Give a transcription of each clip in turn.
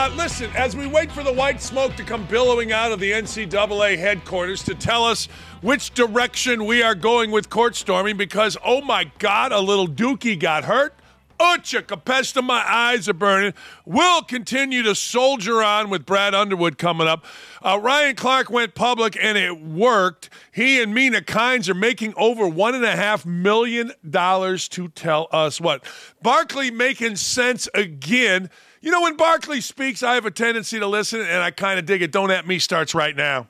Uh, listen, as we wait for the white smoke to come billowing out of the NCAA headquarters to tell us which direction we are going with court storming, because, oh my God, a little dookie got hurt. Ucha Capesta, my eyes are burning. We'll continue to soldier on with Brad Underwood coming up. Uh, Ryan Clark went public and it worked. He and Mina Kimes are making over one and a half million dollars to tell us what. Barkley making sense again. You know, when Barkley speaks, I have a tendency to listen, and I kind of dig it. Don't at me starts right now.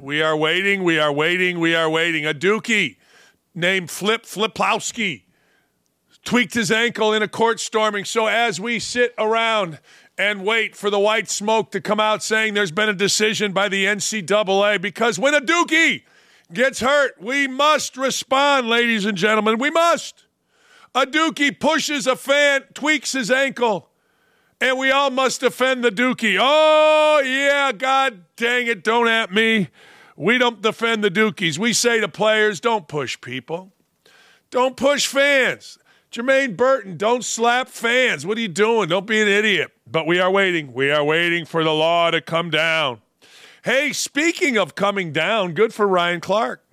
We are waiting, we are waiting, we are waiting. A dookie named Flip Filipowski tweaked his ankle in a court storming. So as we sit around and wait for the white smoke to come out saying there's been a decision by the NCAA, because when a dookie gets hurt, we must respond, ladies and gentlemen. We must. A dookie pushes a fan, tweaks his ankle, and we all must defend the dookie. Oh, yeah, God dang it, don't at me. We don't defend the dookies. We say to players, don't push people. Don't push fans. Jermaine Burton, don't slap fans. What are you doing? Don't be an idiot. But we are waiting. We are waiting for the law to come down. Hey, speaking of coming down, good for Ryan Clark.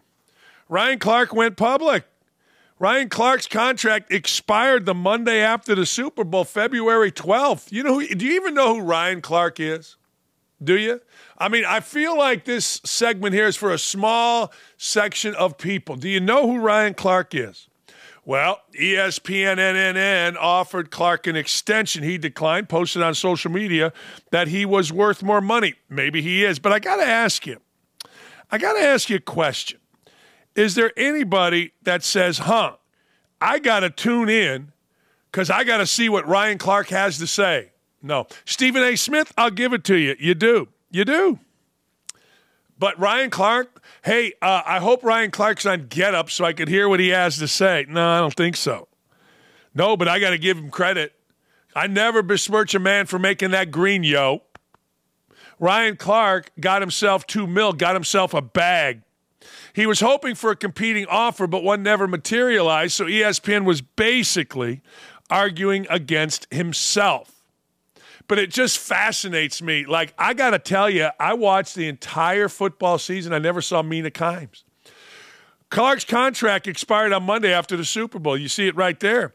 Ryan Clark went public. Ryan Clark's contract expired the Monday after the Super Bowl, February 12th. You know do you even know who Ryan Clark is? Do you? I mean, I feel like this segment here is for a small section of people. Do you know who Ryan Clark is? Well, E ESPN NNN offered Clark an extension. He declined, posted on social media that he was worth more money. Maybe he is, but I got to ask you. I got to ask you a question. Is there anybody that says, huh, I got to tune in because I got to see what Ryan Clark has to say? No. Stephen A. Smith, I'll give it to you. You do. You do. But Ryan Clark, hey, uh, I hope Ryan Clark's on Get Up so I could hear what he has to say. No, I don't think so. No, but I got to give him credit. I never besmirch a man for making that green, yo. Ryan Clark got himself two mil, got himself a bag. He was hoping for a competing offer, but one never materialized. So ESPN was basically arguing against himself but it just fascinates me. Like, I got to tell you, I watched the entire football season. I never saw Mina Kimes. Clark's contract expired on Monday after the Super Bowl. You see it right there.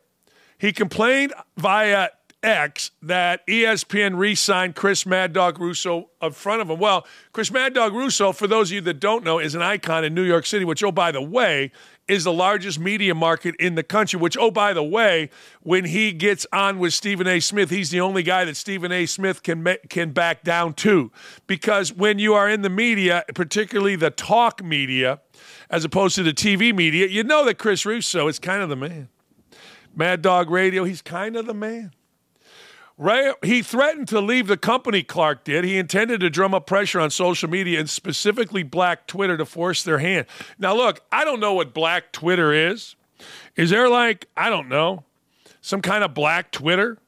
He complained via X that ESPN re signed Chris Mad Dog Russo in front of him. Well, Chris Mad Dog Russo, for those of you that don't know, is an icon in New York City, which, oh, by the way, is the largest media market in the country, which, oh, by the way, when he gets on with Stephen A. Smith, he's the only guy that Stephen A. Smith can, can back down to. Because when you are in the media, particularly the talk media, as opposed to the TV media, you know that Chris Russo is kind of the man. Mad Dog Radio, he's kind of the man. Right, he threatened to leave the company, Clark did. He intended to drum up pressure on social media and specifically black Twitter to force their hand. Now, look, I don't know what black Twitter is. Is there like, I don't know, some kind of black Twitter?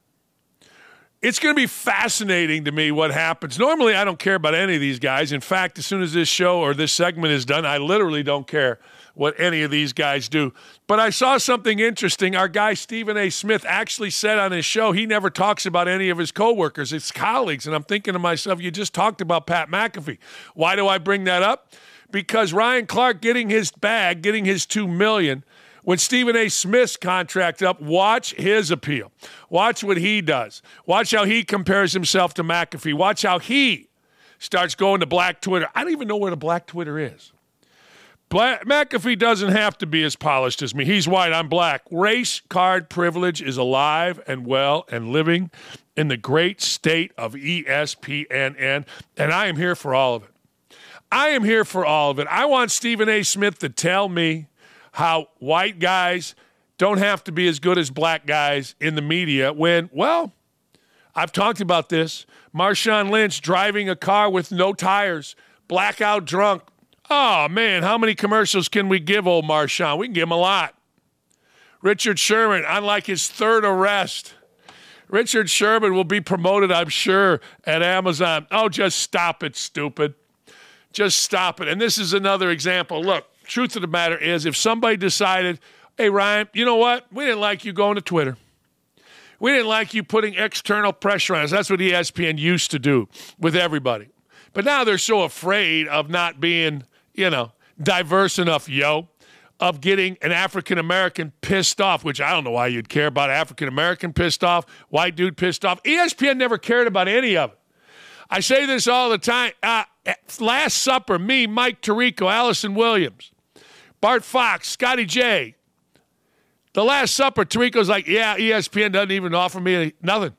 It's going to be fascinating to me what happens. Normally, I don't care about any of these guys. In fact, as soon as this show or this segment is done, I literally don't care what any of these guys do. But I saw something interesting. Our guy Stephen A. Smith actually said on his show he never talks about any of his coworkers, his colleagues. And I'm thinking to myself, you just talked about Pat McAfee. Why do I bring that up? Because Ryan Clark getting his bag, getting his two million. When Stephen A. Smith's contract up, watch his appeal. Watch what he does. Watch how he compares himself to McAfee. Watch how he starts going to black Twitter. I don't even know where the black Twitter is. Black, McAfee doesn't have to be as polished as me. He's white, I'm black. Race card privilege is alive and well and living in the great state of ESPNN, and I am here for all of it. I am here for all of it. I want Stephen A. Smith to tell me how white guys don't have to be as good as black guys in the media when, well, I've talked about this. Marshawn Lynch driving a car with no tires, blackout drunk. Oh, man, how many commercials can we give old Marshawn? We can give him a lot. Richard Sherman, unlike his third arrest, Richard Sherman will be promoted, I'm sure, at Amazon. Oh, just stop it, stupid. Just stop it. And this is another example. Look, truth of the matter is, if somebody decided, hey, Ryan, you know what? We didn't like you going to Twitter. We didn't like you putting external pressure on us. That's what ESPN used to do with everybody. But now they're so afraid of not being, you know, diverse enough, yo, of getting an African American pissed off, which I don't know why you'd care about African American pissed off, white dude pissed off. ESPN never cared about any of it. I say this all the time. Uh, Last Supper, me, Mike Tirico, Allison Williams, Bart Fox, Scotty J. The Last Supper, Tirico's like, yeah, ESPN doesn't even offer me nothing.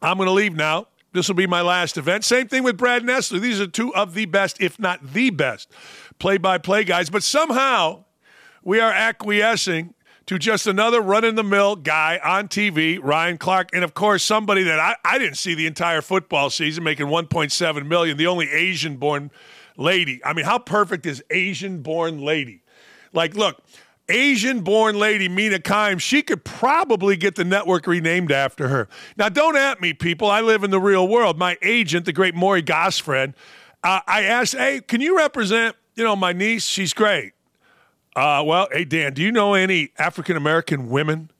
I'm going to leave now. This will be my last event. Same thing with Brad Nessler. These are two of the best, if not the best, play by play guys. But somehow we are acquiescing to just another run in the mill guy on TV, Ryan Clark, and of course somebody that I, I didn't see the entire football season making 1.7 million, the only Asian born lady. I mean, how perfect is Asian born lady? Like, look, Asian born lady Mina Kimes, she could probably get the network renamed after her. Now, don't at me, people. I live in the real world. My agent, the great Maury Gostfrand, uh, I asked, hey, can you represent, you know, my niece? She's great. Uh, well, hey Dan, do you know any African American women?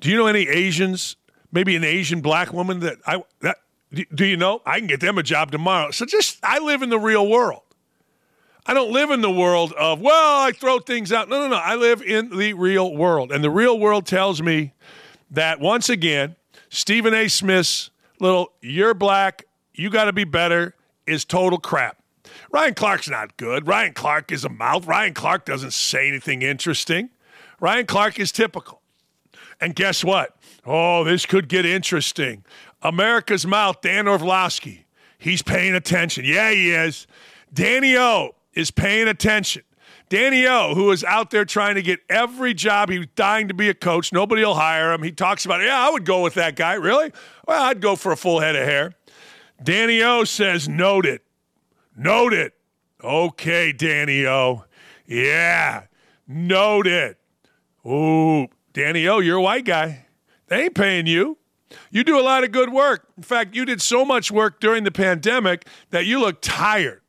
Do you know any Asians? Maybe an Asian black woman that I that do you know? I can get them a job tomorrow. So just I live in the real world. I don't live in the world of well, I throw things out. No, no, no. I live in the real world, and the real world tells me that once again, Stephen A. Smith's little "you're black, you got to be better" is total crap. Ryan Clark's not good. Ryan Clark is a mouth. Ryan Clark doesn't say anything interesting. Ryan Clark is typical. And guess what? Oh, this could get interesting. America's mouth, Dan Orlovsky. He's paying attention. Yeah, he is. Danny O is paying attention. Danny O, who is out there trying to get every job, he's dying to be a coach. Nobody will hire him. He talks about, yeah, I would go with that guy. Really? Well, I'd go for a full head of hair. Danny O says, note it. Note it. Okay, Danny O. Yeah, note it. Ooh, Danny O, you're a white guy. They ain't paying you. You do a lot of good work. In fact, you did so much work during the pandemic that you look tired.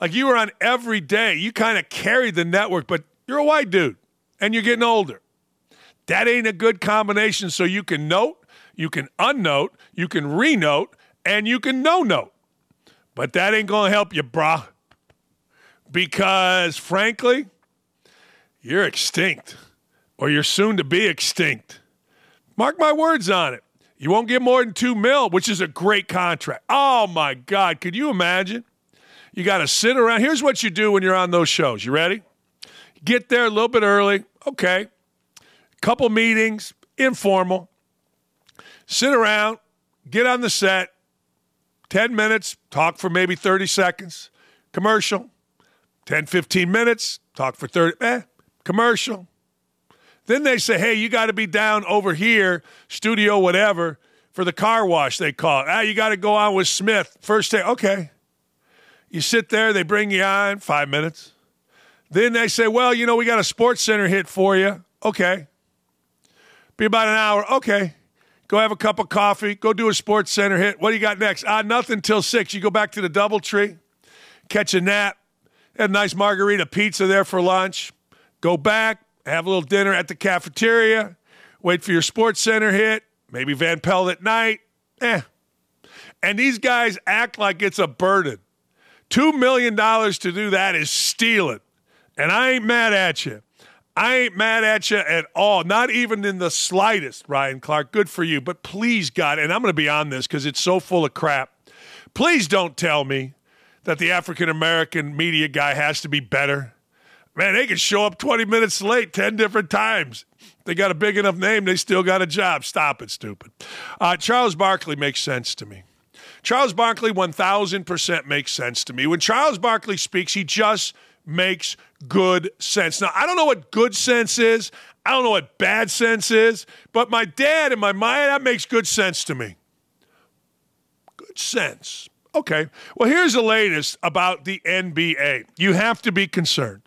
Like you were on every day. You kind of carried the network, but you're a white dude and you're getting older. That ain't a good combination. So you can note, you can unnote, you can renote, and you can no note. But that ain't going to help you, brah. Because frankly, you're extinct or you're soon to be extinct. Mark my words on it. You won't get more than two mil, which is a great contract. Oh my God. Could you imagine? You got to sit around. Here's what you do when you're on those shows. You ready? Get there a little bit early. Okay. Couple meetings, informal. Sit around, get on the set, 10 minutes, talk for maybe 30 seconds, commercial, 10, 15 minutes, talk for 30, eh, commercial. Then they say, hey, you got to be down over here, studio, whatever, for the car wash, they call it. Ah, you got to go on with Smith. First day, okay. You sit there, they bring you on, five minutes. Then they say, well, you know, we got a sports center hit for you. Okay. Be about an hour. Okay. Go have a cup of coffee. Go do a sports center hit. What do you got next? Ah, nothing till six. You go back to the DoubleTree, catch a nap, have a nice margarita pizza there for lunch. Go back, have a little dinner at the cafeteria. Wait for your sports center hit. Maybe Van Pelt at night. Eh. And these guys act like it's a burden. Two million dollars to do that is stealing. And I ain't mad at you. I ain't mad at you at all, not even in the slightest, Ryan Clark. Good for you. But please, God, and I'm going to be on this because it's so full of crap. Please don't tell me that the African American media guy has to be better. Man, they can show up 20 minutes late 10 different times. They got a big enough name, they still got a job. Stop it, stupid. Uh, Charles Barkley makes sense to me. Charles Barkley 1000% makes sense to me. When Charles Barkley speaks, he just makes good sense. Now, I don't know what good sense is. I don't know what bad sense is, but my dad and my mind, that makes good sense to me. Good sense. Okay. Well, here's the latest about the NBA. You have to be concerned.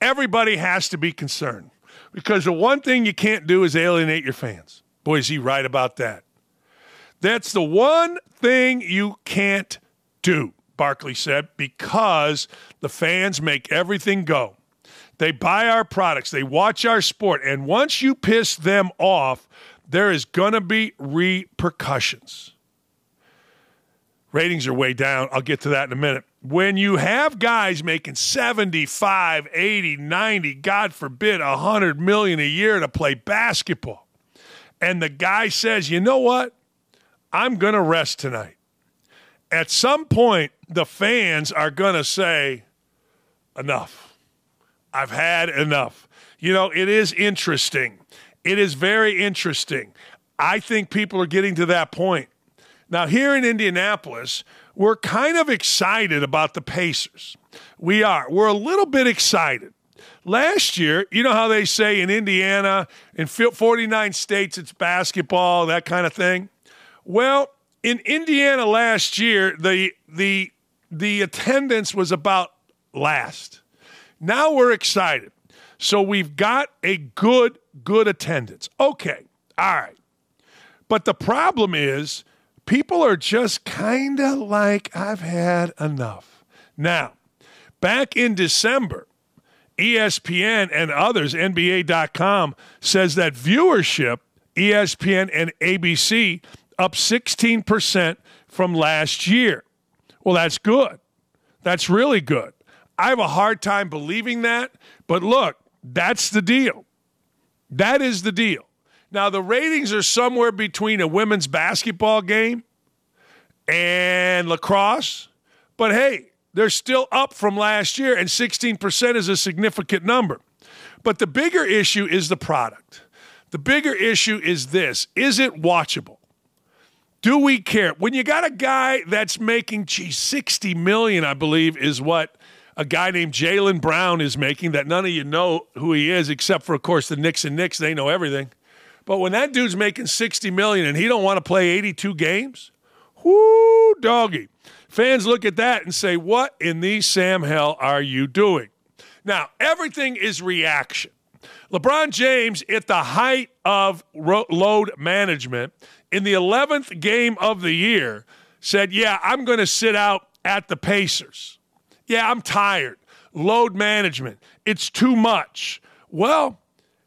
Everybody has to be concerned because the one thing you can't do is alienate your fans. Boy, is he right about that. That's the one thing you can't do, Barkley said, because the fans make everything go. They buy our products, they watch our sport, and once you piss them off, there is going to be repercussions. Ratings are way down. I'll get to that in a minute. When you have guys making 75, 80, 90, God forbid, 100 million a year to play basketball, and the guy says, "You know what? I'm going to rest tonight." At some point, the fans are going to say, "Enough. I've had enough." You know, it is interesting. It is very interesting. I think people are getting to that point now, here in Indianapolis, we're kind of excited about the Pacers. We are. We're a little bit excited. Last year, you know how they say in Indiana, in 49 states, it's basketball, that kind of thing? Well, in Indiana last year, the, the, the attendance was about last. Now we're excited. So we've got a good, good attendance. Okay, all right. But the problem is, people are just kind of like, I've had enough. Now, back in December, ESPN and others, NBA.com, says that viewership, ESPN and ABC, up 16% from last year. Well, that's good. That's really good. I have a hard time believing that, but look, that's the deal. That is the deal. Now, the ratings are somewhere between a women's basketball game and lacrosse, but hey, they're still up from last year, and 16% is a significant number. But the bigger issue is the product. The bigger issue is this is it watchable? Do we care? When you got a guy that's making, gee, 60 million, I believe, is what a guy named Jaylen Brown is making, that none of you know who he is, except for, of course, the Knicks and Knicks, they know everything. But when that dude's making 60 million and he don't want to play 82 games, whoo, doggy. Fans look at that and say, What in the Sam hell are you doing? Now, everything is reaction. LeBron James, at the height of ro- load management, in the 11th game of the year, said, Yeah, I'm going to sit out at the Pacers. Yeah, I'm tired. Load management. It's too much. Well,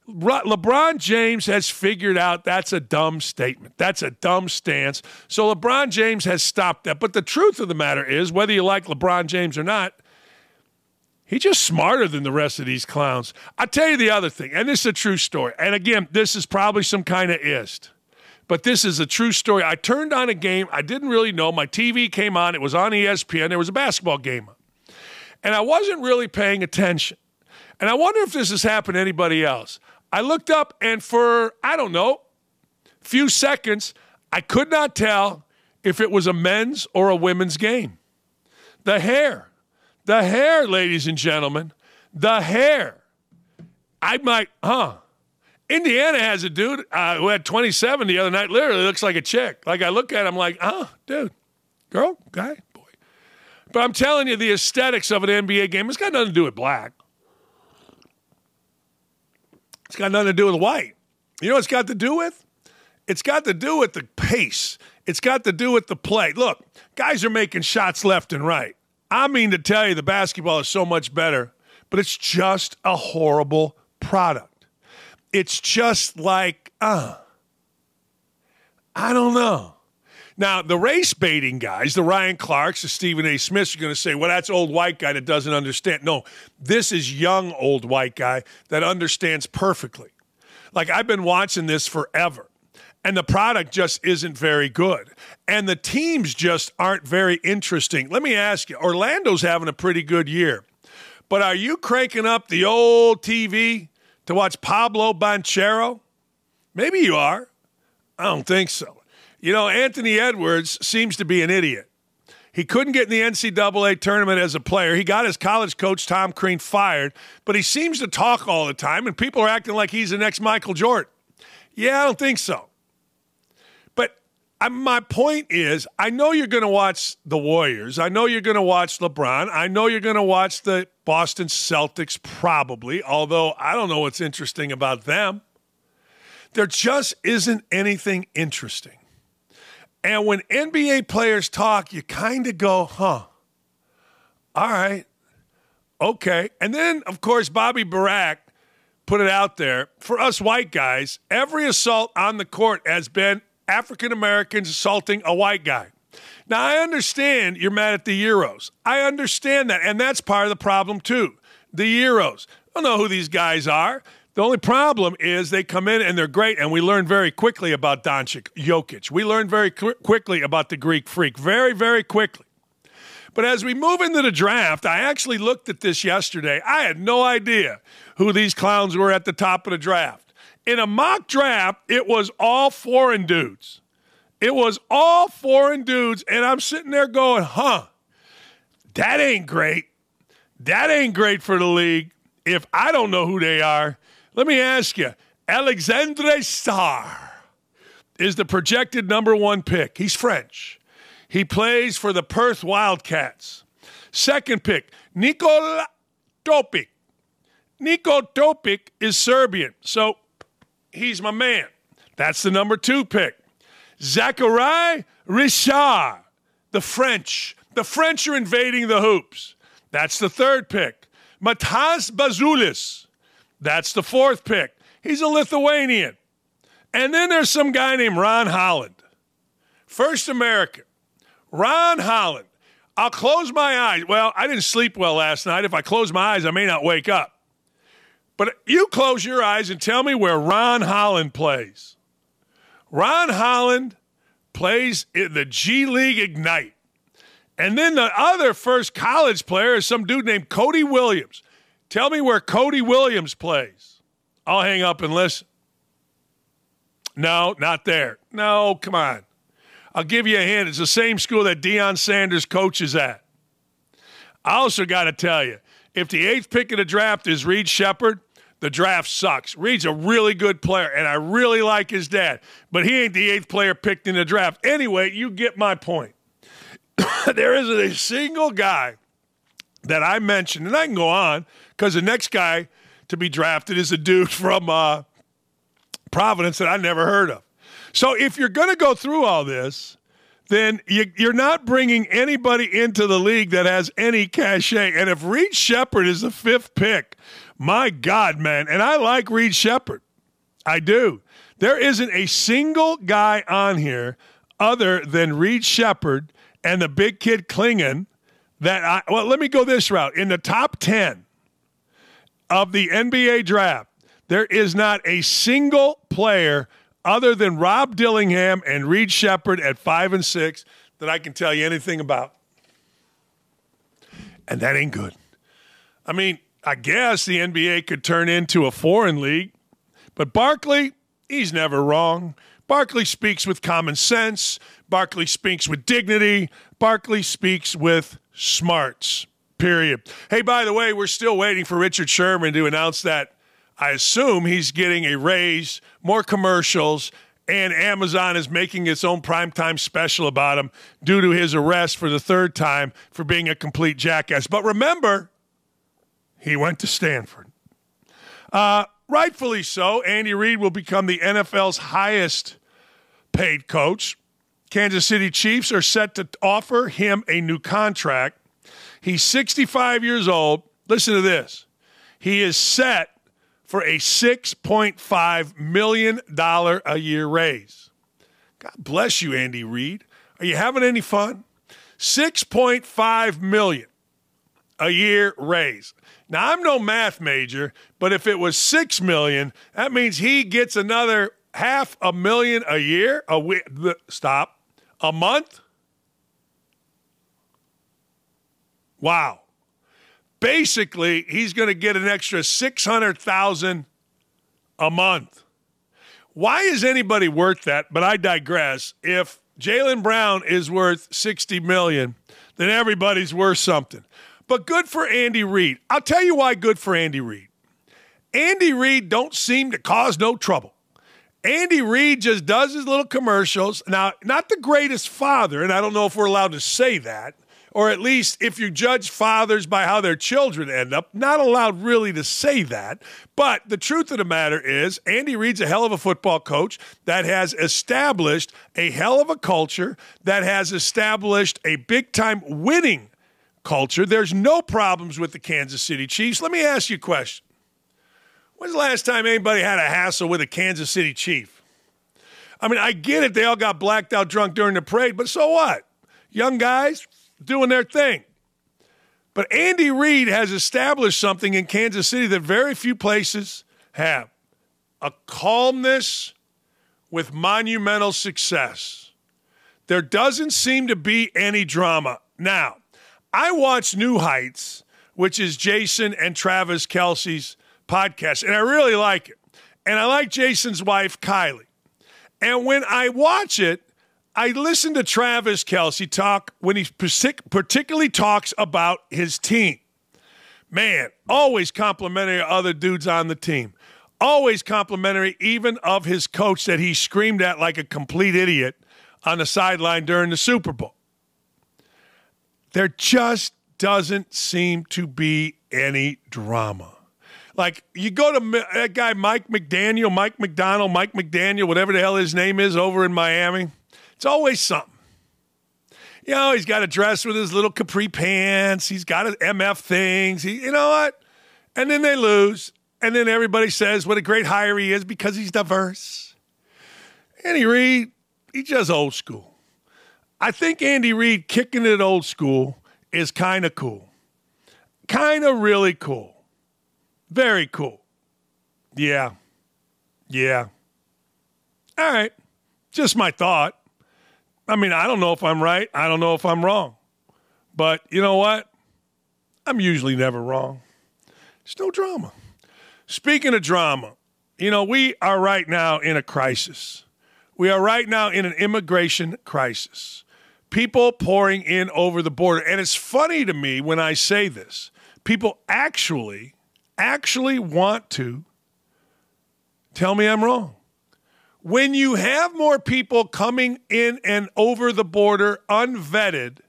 LeBron James has figured out that's a dumb statement. That's a dumb stance. So LeBron James has stopped that. But the truth of the matter is, whether you like LeBron James or not, he's just smarter than the rest of these clowns. I'll tell you the other thing, and this is a true story. And again, this is probably some kind of ist, but this is a true story. I turned on a game I didn't really know. My TV came on, it was on ESPN, there was a basketball game. And I wasn't really paying attention. And I wonder if this has happened to anybody else. I looked up, and for, I don't know, few seconds, I could not tell if it was a men's or a women's game. The hair, the hair, ladies and gentlemen, the hair. I might, huh? Indiana has a dude uh, who had 27 the other night. Literally looks like a chick. Like I look at him, like, oh, dude, girl, guy, boy. But I'm telling you, the aesthetics of an NBA game, it's got nothing to do with black. It's got nothing to do with white. You know what it's got to do with? It's got to do with the pace. It's got to do with the play. Look, guys are making shots left and right. I mean to tell you, the basketball is so much better, but it's just a horrible product. It's just like, uh, I don't know. Now, the race baiting guys, the Ryan Clarks, the Stephen A. Smiths, are going to say, well, that's old white guy that doesn't understand. No, this is young old white guy that understands perfectly. Like, I've been watching this forever, and the product just isn't very good. And the teams just aren't very interesting. Let me ask you Orlando's having a pretty good year, but are you cranking up the old TV to watch Pablo Banchero? Maybe you are. I don't think so. You know, Anthony Edwards seems to be an idiot. He couldn't get in the NCAA tournament as a player. He got his college coach, Tom Crean, fired, but he seems to talk all the time, and people are acting like he's the next Michael Jordan. Yeah, I don't think so. I, my point is, I know you're going to watch the Warriors. I know you're going to watch LeBron. I know you're going to watch the Boston Celtics, probably, although I don't know what's interesting about them. There just isn't anything interesting. And when NBA players talk, you kind of go, huh, all right, okay. And then, of course, Bobby Burack put it out there for us white guys every assault on the court has been African Americans assaulting a white guy. Now, I understand you're mad at the Euros. I understand that. And that's part of the problem, too. The Euros. I don't know who these guys are. The only problem is they come in and they're great, and we learn very quickly about Doncic, Jokic. We learn very qu- quickly about the Greek freak, very, very quickly. But as we move into the draft, I actually looked at this yesterday. I had no idea who these clowns were at the top of the draft. In a mock draft, it was all foreign dudes. It was all foreign dudes, and I'm sitting there going, huh, that ain't great. That ain't great for the league if I don't know who they are. Let me ask you Alexandre Sarr is the projected number one pick. He's French. He plays for the Perth Wildcats. Second pick, Nikola Topic. Niko Topic is Serbian, so he's my man. That's the number two pick. Zachary Richard, the French. The French are invading the hoops. That's the third pick. Matas Buzelis, that's the fourth pick. He's a Lithuanian. And then there's some guy named Ron Holland, first American. Ron Holland. I'll close my eyes. Well, I didn't sleep well last night. If I close my eyes, I may not wake up. But you close your eyes and tell me where Ron Holland plays. Ron Holland plays in the G League Ignite. And then the other first college player is some dude named Cody Williams. Tell me where Cody Williams plays. I'll hang up and listen. No, not there. No, come on. I'll give you a hint. It's the same school that Deion Sanders coaches at. I also got to tell you, if the eighth pick of the draft is Reed Sheppard, the draft sucks. Reed's a really good player, and I really like his dad, but he ain't the eighth player picked in the draft. Anyway, you get my point. there isn't a single guy that I mentioned, and I can go on because the next guy to be drafted is a dude from uh, Providence that I never heard of. So if you're going to go through all this, then you, are not bringing anybody into the league that has any cachet. And if Reed Sheppard is the fifth pick, my God, man, and I like Reed Sheppard, I do. There isn't a single guy on here other than Reed Sheppard and the big kid Clingan that I, well, let me go this route. In the top 10 of the NBA draft, there is not a single player other than Rob Dillingham and Reed Sheppard at five and six that I can tell you anything about. And that ain't good. I mean, I guess the NBA could turn into a foreign league, but Barkley, he's never wrong. Barkley speaks with common sense. Barkley speaks with dignity. Barkley speaks with smarts. Period. Hey, by the way, we're still waiting for Richard Sherman to announce that I assume he's getting a raise, more commercials, and Amazon is making its own primetime special about him due to his arrest for the third time for being a complete jackass. But remember, he went to Stanford. Uh, rightfully so, Andy Reid will become the NFL's highest paid coach. Kansas City Chiefs are set to offer him a new contract. He's 65 years old. Listen to this. He is set for a $6.5 million a year raise. God bless you, Andy Reid. Are you having any fun? 6.5 million a year raise. Now I'm no math major, but if it was 6 million, that means he gets another half a million a year, a week, stop, a month. Wow basically he's going to get an extra 600,000 a month. Why is anybody worth that? But I digress. If Jaylen Brown is worth 60 million, then everybody's worth something. But good for Andy Reid. I'll tell you why good for Andy Reid. Andy Reid don't seem to cause no trouble. Andy Reid just does his little commercials. Now, not the greatest father, and I don't know if we're allowed to say that, or at least if you judge fathers by how their children end up, not allowed really to say that. But the truth of the matter is, Andy Reid's a hell of a football coach that has established a hell of a culture, that has established a big time winning culture. There's no problems with the Kansas City Chiefs. Let me ask you a question. When's the last time anybody had a hassle with a Kansas City Chief? I mean, I get it. They all got blacked out drunk during the parade, but so what? Young guys doing their thing. But Andy Reid has established something in Kansas City that very few places have a calmness with monumental success. There doesn't seem to be any drama. Now, I watch New Heights, which is Jason and Travis Kelce's podcast, and I really like it. And I like Jason's wife, Kylie. And when I watch it, I listen to Travis Kelsey talk when he particularly talks about his team. Man, always complimentary of other dudes on the team. Always complimentary, even of his coach that he screamed at like a complete idiot on the sideline during the Super Bowl. There just doesn't seem to be any drama. Like you go to that guy Mike McDaniel, Mike McDonald, Mike McDaniel, whatever the hell his name is over in Miami. It's always something. You know, he's got a dress with his little capri pants. He's got his MF things. He, you know what? And then they lose. And then everybody says what a great hire he is because he's diverse. Andy Reid, he's just old school. I think Andy Reid kicking it old school is kind of cool. Kind of really cool. Very cool. Yeah. Yeah. All right. Just my thought. I mean, I don't know if I'm right. I don't know if I'm wrong. But you know what? I'm usually never wrong. There's no drama. Speaking of drama, you know, we are right now in a crisis. We are right now in an immigration crisis. People pouring in over the border. And it's funny to me when I say this. People actually actually want to tell me I'm wrong. When you have more people coming in and over the border unvetted,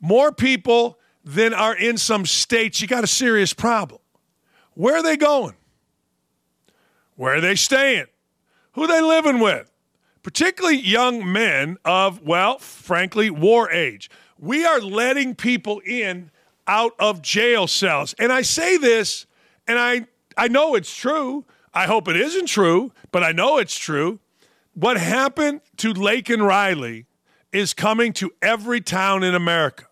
more people than are in some states, you got a serious problem. Where are they going? Where are they staying? Who are they living with? Particularly young men of, well, frankly, war age. We are letting people in out of jail cells. And I say this, and I, I know it's true. I hope it isn't true, but I know it's true. What happened to Laken Riley is coming to every town in America.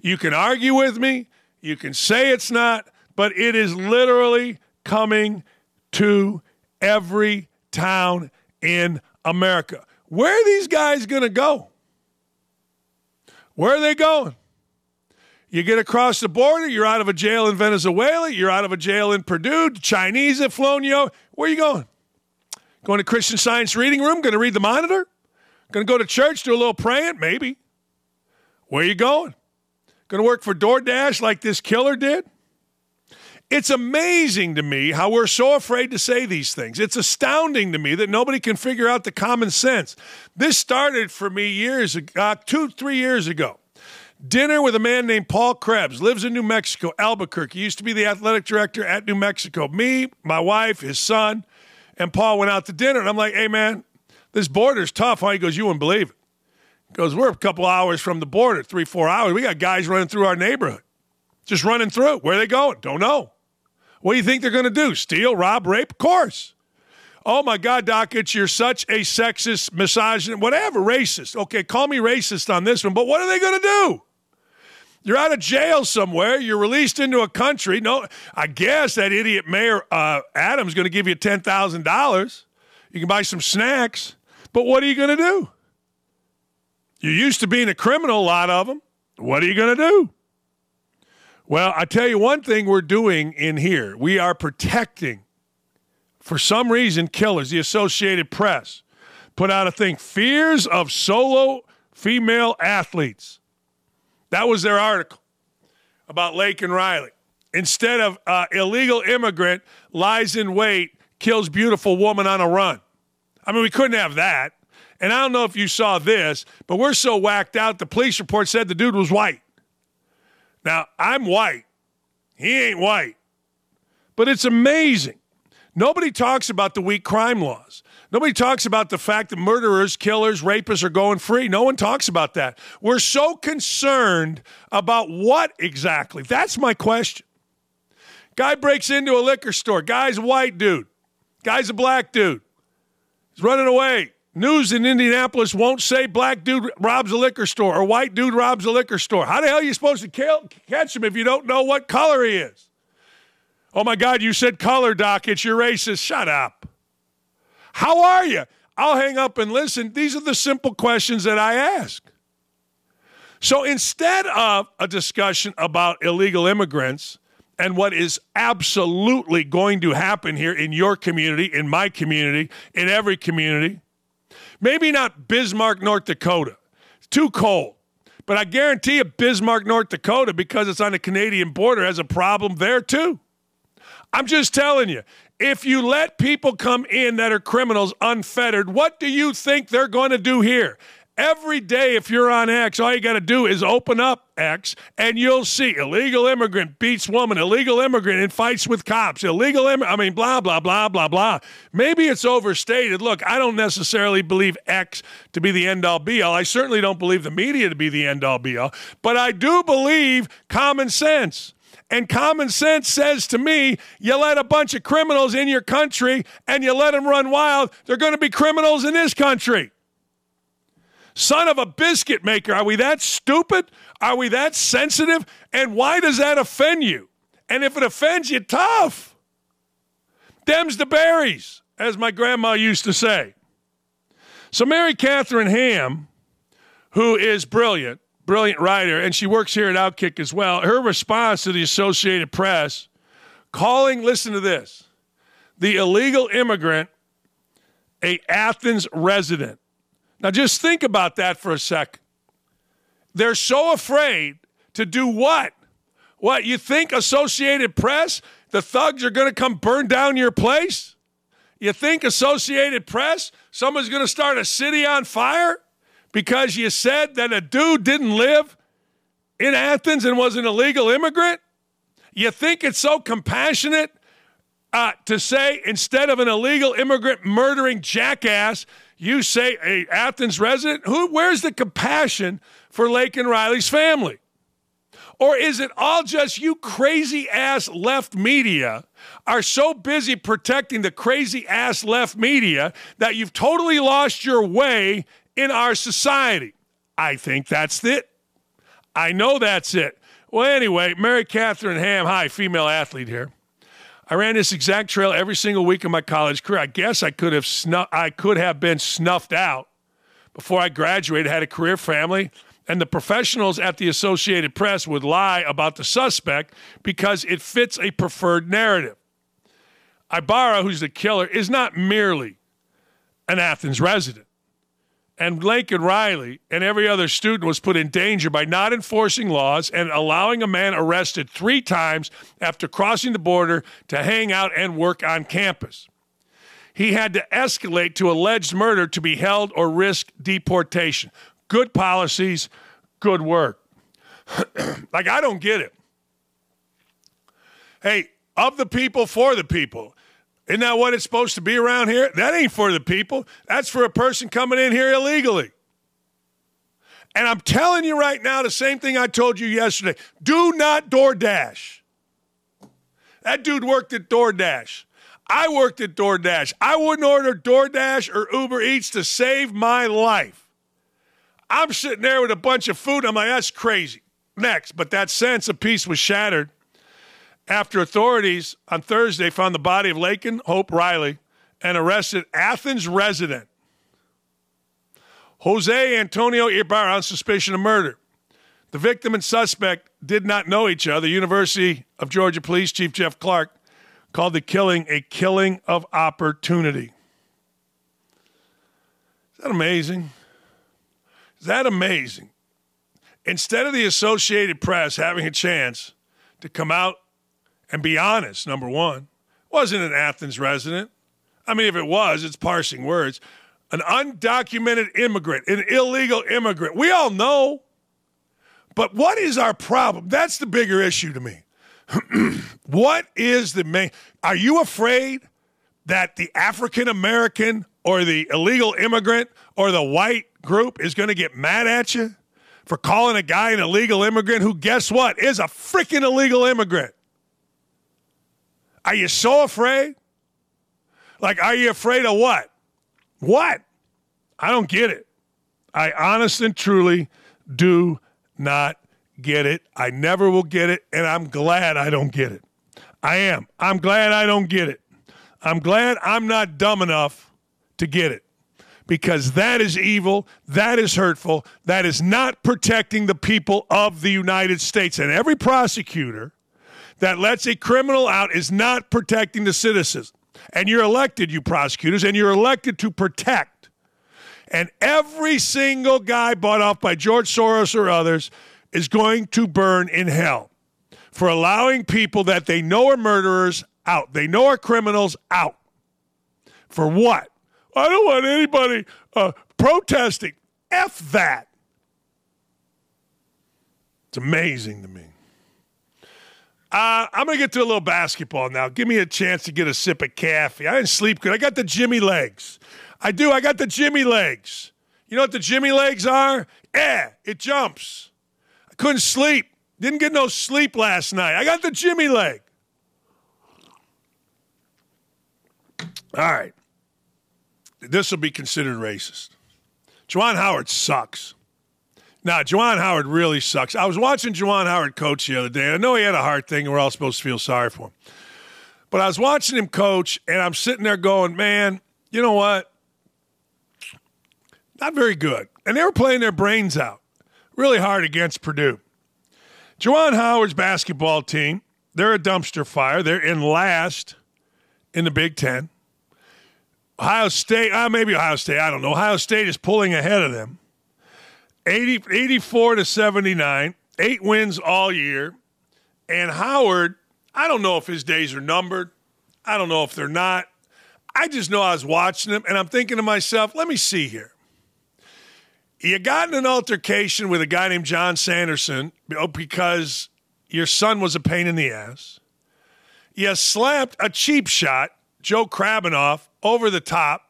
You can argue with me, you can say it's not, but it is literally coming to every town in America. Where are these guys going to go? Where are they going? You get across the border, you're out of a jail in Venezuela, you're out of a jail in Purdue, the Chinese have flown you. Where are you going? Going to Christian Science reading room, going to read the monitor? Going to go to church, do a little praying? Maybe. Where are you going? Going to work for DoorDash like this killer did? It's amazing to me how we're so afraid to say these things. It's astounding to me that nobody can figure out the common sense. This started for me years ago, uh, two, three years ago. Dinner with a man named Paul Krebs, lives in New Mexico, Albuquerque. He used to be the athletic director at New Mexico. Me, my wife, his son, and Paul went out to dinner. And I'm like, hey, man, this border's tough. Huh? He goes, you wouldn't believe it. He goes, we're a couple hours from the border, three, four hours. We got guys running through our neighborhood, just running through. Where are they going? Don't know. What do you think they're going to do? Steal, rob, rape? Of course. Oh my God, Doc, it's you're such a sexist, misogynist, whatever, racist. Okay, call me racist on this one, but what are they going to do? You're out of jail somewhere. You're released into a country. No, I guess that idiot Mayor uh, Adams going to give you ten thousand dollars. You can buy some snacks, but what are you going to do? You're used to being a criminal, a lot of them. What are you going to do? Well, I tell you one thing we're doing in here. We are protecting for some reason, killers, the Associated Press, put out a thing fears of solo female athletes. That was their article about Laken Riley. Instead of uh, illegal immigrant lies in wait, kills beautiful woman on a run. I mean, we couldn't have that. And I don't know if you saw this, but we're so whacked out. The police report said the dude was white. Now, I'm white. He ain't white. But it's amazing. Nobody talks about the weak crime laws. Nobody talks about the fact that murderers, killers, rapists are going free. No one talks about that. We're so concerned about what exactly? That's my question. Guy breaks into a liquor store. Guy's a white dude. Guy's a black dude. He's running away. News in Indianapolis won't say black dude robs a liquor store or white dude robs a liquor store. How the hell are you supposed to kill, catch him if you don't know what color he is? Oh my God, you said color, Doc. It's your racist. Shut up. How are you? I'll hang up and listen. These are the simple questions that I ask. So instead of a discussion about illegal immigrants and what is absolutely going to happen here in your community, in my community, in every community, Maybe not Bismarck, North Dakota. It's too cold. But I guarantee you, Bismarck, North Dakota, because it's on the Canadian border, has a problem there too. I'm just telling you, if you let people come in that are criminals unfettered, what do you think they're going to do here? Every day, if you're on X, all you got to do is open up X and you'll see illegal immigrant beats woman, illegal immigrant in fights with cops, illegal immigrant, I mean, blah, blah, blah, blah, blah. Maybe it's overstated. Look, I don't necessarily believe X to be the end all be all. I certainly don't believe the media to be the end all be all, but I do believe common sense. And common sense says to me, you let a bunch of criminals in your country and you let them run wild, they're going to be criminals in this country. Son of a biscuit maker. Are we that stupid? Are we that sensitive? And why does that offend you? And if it offends you, tough. Dems the berries, as my grandma used to say. So, Mary Catherine Ham, who is brilliant, brilliant writer, and she works here at Outkick as well, her response to the Associated Press, calling, listen to this, the illegal immigrant a Athens resident. Now, just think about that for a sec. They're so afraid to do what? What, you think Associated Press, the thugs are going to come burn down your place? You think Associated Press, someone's going to start a city on fire because you said that a dude didn't live in Athens and was an illegal immigrant? You think it's so compassionate uh, to say instead of an illegal immigrant murdering jackass, you say a Athens resident? Who? Where's the compassion for Laken Riley's family? Or is it all just you crazy ass left media are so busy protecting the crazy ass left media that you've totally lost your way in our society? I think that's it. I know that's it. Well, anyway, Mary Catherine Ham, hi, female athlete here. I ran this exact trail every single week of my college career. I guess I could have snuff, I could have been snuffed out before I graduated, had a career family, and the professionals at the Associated Press would lie about the suspect because it fits a preferred narrative. Ibarra, who's the killer, is not merely an Athens resident and Laken Riley and every other student was put in danger by not enforcing laws and allowing a man arrested three times after crossing the border to hang out and work on campus. He had to escalate to alleged murder to be held or risk deportation. Good policies, good work. like, I don't get it. Hey, of the people, for the people. Isn't that what it's supposed to be around here? That ain't for the people. That's for a person coming in here illegally. And I'm telling you right now the same thing I told you yesterday. Do not DoorDash. That dude worked at DoorDash. I worked at DoorDash. I wouldn't order DoorDash or Uber Eats to save my life. I'm sitting there with a bunch of food. I'm like, that's crazy. Next. But that sense of peace was shattered after authorities on Thursday found the body of Laken Hope Riley, an arrested Athens resident, Jose Antonio Ibarra, on suspicion of murder. The victim and suspect did not know each other. University of Georgia Police Chief Jeff Clark called the killing a killing of opportunity. Is that amazing? Is that amazing? Instead of the Associated Press having a chance to come out and be honest, number one, wasn't an Athens resident. I mean, if it was, it's parsing words. An undocumented immigrant, an illegal immigrant. We all know. But what is our problem? That's the bigger issue to me. what is the main? Are you afraid that the African American or the illegal immigrant or the white group is going to get mad at you for calling a guy an illegal immigrant who, guess what, is a freaking illegal immigrant? Are you so afraid? Like, are you afraid of what? What? I don't get it. I honest and truly do not get it. I never will get it, and I'm glad I don't get it. I am. I'm glad I don't get it. I'm glad I'm not dumb enough to get it because that is evil, that is hurtful, that is not protecting the people of the United States. And every prosecutor that lets a criminal out is not protecting the citizens. And you're elected, you prosecutors, and you're elected to protect. And every single guy bought off by George Soros or others is going to burn in hell for allowing people that they know are murderers out. They know are criminals out. For what? I don't want anybody uh, protesting. F that. It's amazing to me. Uh, I'm going to get to a little basketball now. Give me a chance to get a sip of coffee. I didn't sleep good. I got the Jimmy legs. I do. I got the Jimmy legs. You know what the Jimmy legs are? Eh, it jumps. I couldn't sleep. Didn't get no sleep last night. I got the Jimmy leg. All right. This will be considered racist. Juwan Howard sucks. Now, Juwan Howard really sucks. I was watching Juwan Howard coach the other day. I know he had a heart thing, and we're all supposed to feel sorry for him. But I was watching him coach, and I'm sitting there going, man, you know what? Not very good. And they were playing their brains out really hard against Purdue. Juwan Howard's basketball team, they're a dumpster fire. They're in last in the Big Ten. Ohio State, uh, maybe Ohio State, I don't know. Ohio State is pulling ahead of them. 80, 84 to 79, eight wins all year. And Howard, I don't know if his days are numbered. I don't know if they're not. I just know I was watching him and I'm thinking to myself, let me see here. You got in an altercation with a guy named John Sanderson because your son was a pain in the ass. You slapped a cheap shot, Joe Krabbenhoft, over the top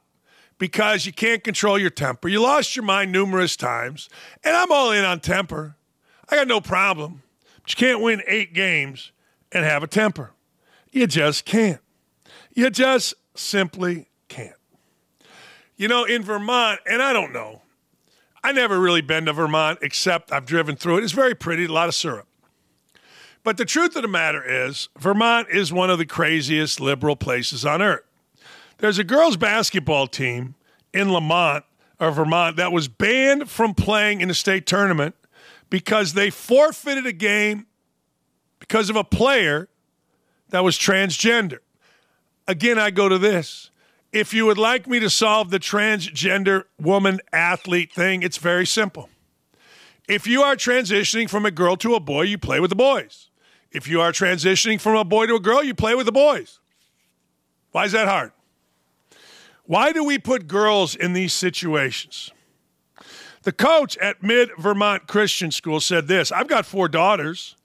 because you can't control your temper. You lost your mind numerous times, and I'm all in on temper. I got no problem. But you can't win eight games and have a temper. You just can't. You just simply can't. You know, in Vermont, and I don't know, I never really been to Vermont except I've driven through it. It's very pretty, a lot of syrup. But the truth of the matter is, Vermont is one of the craziest liberal places on earth. There's a girls' basketball team in Lamont or Vermont that was banned from playing in the state tournament because they forfeited a game because of a player that was transgender. Again, I go to this. If you would like me to solve the transgender woman athlete thing, it's very simple. If you are transitioning from a girl to a boy, you play with the boys. If you are transitioning from a boy to a girl, you play with the boys. Why is that hard? Why do we put girls in these situations? The coach at Mid Vermont Christian School said this I've got four daughters.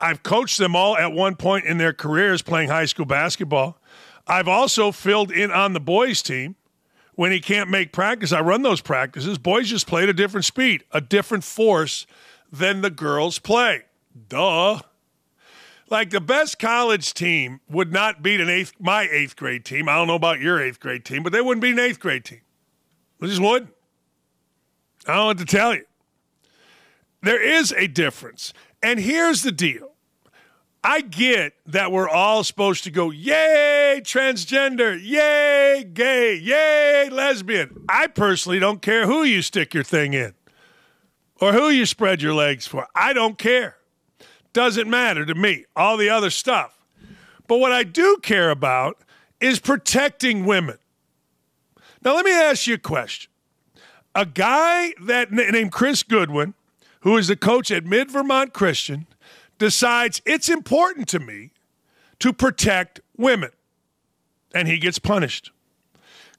I've coached them all at one point in their careers playing high school basketball. I've also filled in on the boys' team. When he can't make practice, I run those practices. Boys just play at a different speed, a different force than the girls play. Duh. Like the best college team would not beat an eighth my eighth grade team. I don't know about your eighth grade team, but they wouldn't beat an eighth grade team. They just wouldn't. I don't what to tell you. There is a difference. And here's the deal. I get that we're all supposed to go, yay, transgender, yay, gay, yay, lesbian. I personally don't care who you stick your thing in or who you spread your legs for. I don't care. Doesn't matter to me. All the other stuff. But what I do care about is protecting women. Now, let me ask you a question. A guy that named Chris Goodwin, who is the coach at Mid Vermont Christian, decides it's important to me to protect women, and he gets punished.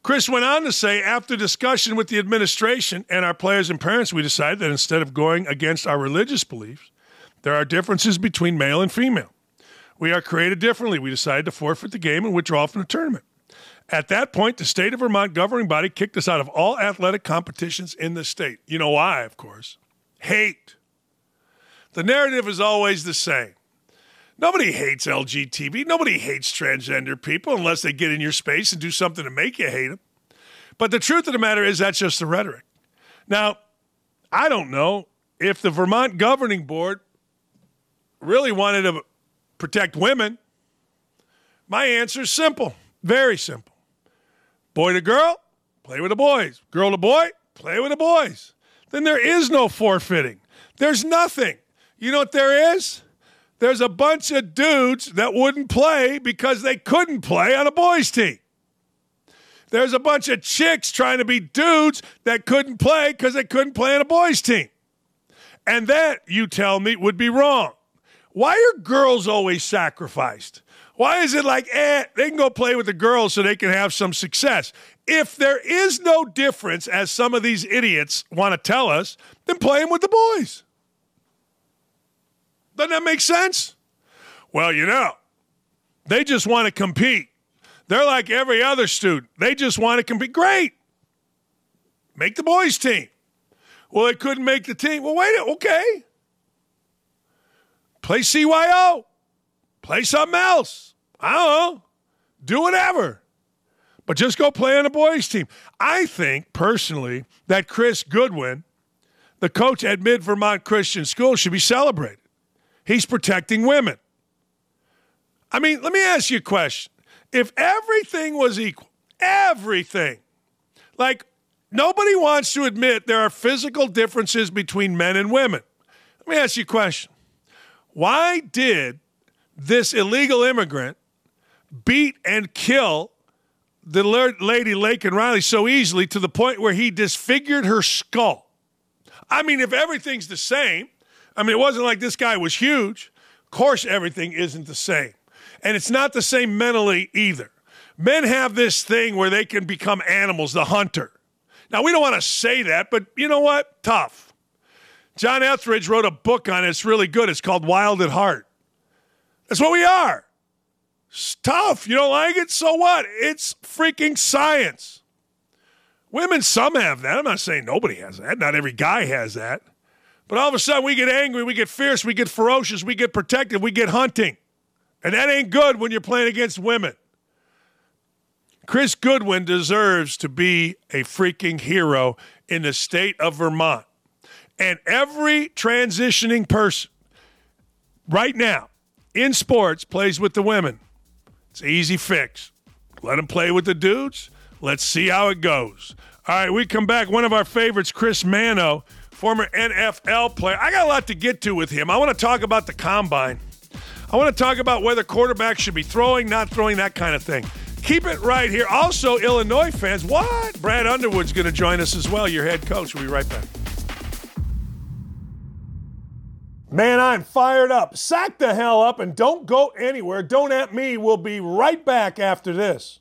Chris went on to say, after discussion with the administration and our players and parents, we decided that instead of going against our religious beliefs, there are differences between male and female. We are created differently. We decided to forfeit the game and withdraw from the tournament. At that point, the state of Vermont governing body kicked us out of all athletic competitions in the state. You know why, of course? Hate. The narrative is always the same. Nobody hates LGTB. Nobody hates transgender people unless they get in your space and do something to make you hate them. But the truth of the matter is that's just the rhetoric. Now, I don't know if the Vermont governing board really wanted to protect women. My answer is simple, very simple. Boy to girl, play with the boys. Girl to boy, play with the boys. Then there is no forfeiting. There's nothing. You know what there is? there's a bunch of dudes that wouldn't play because they couldn't play on a boys' team. There's a bunch of chicks trying to be dudes that couldn't play because they couldn't play on a boys' team. And that, you tell me, would be wrong. Why are girls always sacrificed? Why is it like, eh, they can go play with the girls so they can have some success? If there is no difference, as some of these idiots want to tell us, then play them with the boys. Doesn't that make sense? Well, you know, they just want to compete. They're like every other student. They just want to compete. Great. Make the boys' team. Well, they couldn't make the team. Well, wait, okay. Play CYO. Play something else. I don't know. Do whatever. But just go play on the boys' team. I think, personally, that Chris Goodwin, the coach at Mid Vermont Christian School, should be celebrated. He's protecting women. I mean, let me ask you a question. If everything was equal, everything, like nobody wants to admit there are physical differences between men and women. Let me ask you a question. Why did this illegal immigrant beat and kill the lady Laken Riley so easily to the point where he disfigured her skull? I mean, if everything's the same, I mean, it wasn't like this guy was huge. Of course, everything isn't the same. And it's not the same mentally either. Men have this thing where they can become animals, the hunter. Now, we don't want to say that, but you know what? Tough. John Eldredge wrote a book on it. It's really good. It's called Wild at Heart. That's what we are. It's tough. You don't like it? So what? It's freaking science. Women, some have that. I'm not saying nobody has that. Not every guy has that. But all of a sudden, we get angry, we get fierce, we get ferocious, we get protective, we get hunting. And that ain't good when you're playing against women. Chris Goodwin deserves to be a freaking hero in the state of Vermont. And every transitioning person right now in sports plays with the women. It's an easy fix. Let them play with the dudes. Let's see how it goes. All right, we come back. One of our favorites, Chris Manno former NFL player. I got a lot to get to with him. I want to talk about the combine. I want to talk about whether quarterbacks should be throwing, not throwing, that kind of thing. Keep it right here. Also, Illinois fans, what? Brad Underwood's going to join us as well, your head coach. We'll be right back. Man, I'm fired up. Sack the hell up and don't go anywhere. Don't at me. We'll be right back after this.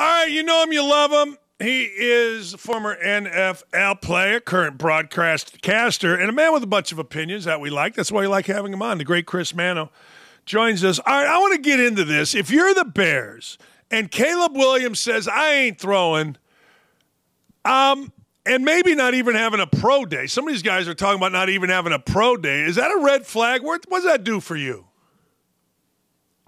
All right, you know him, you love him. He is former NFL player, current broadcaster, and a man with a bunch of opinions that we like. That's why we like having him on. The great Chris Manno joins us. All right, I want to get into this. If you're the Bears and Caleb Williams says, I ain't throwing, um, and maybe not even having a pro day. Some of these guys are talking about not even having a pro day. Is that a red flag? What, what does that do for you?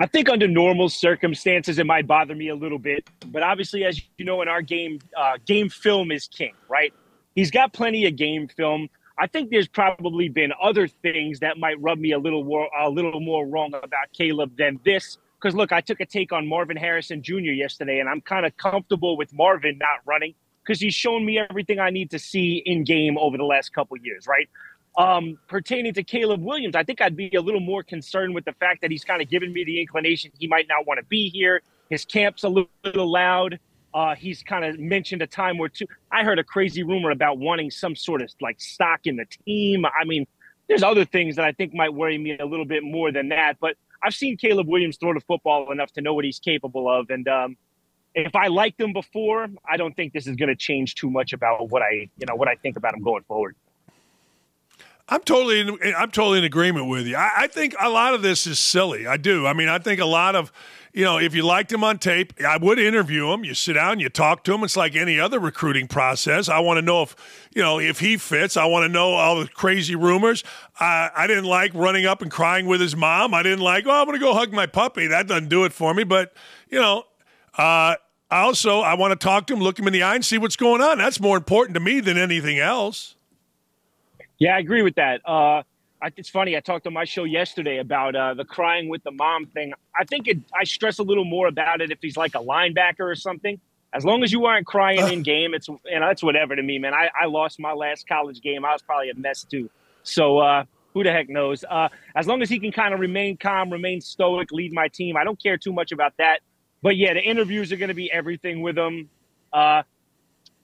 I think under normal circumstances, it might bother me a little bit. But obviously, as you know, in our game, uh, game film is king, right? He's got plenty of game film. I think there's probably been other things that might rub me a little more, a little more wrong about Caleb than this. Because look, I took a take on Marvin Harrison Jr. yesterday, and I'm kind of comfortable with Marvin not running because he's shown me everything I need to see in game over the last couple years, right? Um, pertaining to Caleb Williams, I think I'd be a little more concerned with the fact that he's kind of given me the inclination he might not want to be here. His camp's a little, little loud. Uh, he's kind of mentioned a time or two. I heard a crazy rumor about wanting some sort of like stock in the team. I mean, there's other things that I think might worry me a little bit more than that. But I've seen Caleb Williams throw the football enough to know what he's capable of, and um, if I liked him before, I don't think this is going to change too much about what I, you know, what I think about him going forward. I'm totally in, I'm totally in agreement with you. I, I, think a lot of this is silly. I do. I mean, I think a lot of you know, if you liked him on tape, I would interview him. You sit down, you talk to him. It's like any other recruiting process. I want to know if you know if he fits. I want to know all the crazy rumors. Uh, I didn't like running up and crying with his mom. I didn't like, oh, I'm going to go hug my puppy. That doesn't do it for me. But you know. Uh, I also, I want to talk to him, look him in the eye, and see what's going on. That's more important to me than anything else. Yeah, I agree with that. Uh, I, it's funny. I talked on my show yesterday about uh, the crying with the mom thing. I think it, I stress a little more about it if he's like a linebacker or something. As long as you aren't crying in game, it's you know that's whatever to me, man. I, I lost my last college game. I was probably a mess too. So uh, who the heck knows? Uh, as long as he can kind of remain calm, remain stoic, lead my team, I don't care too much about that. But yeah, the interviews are going to be everything with him. Uh,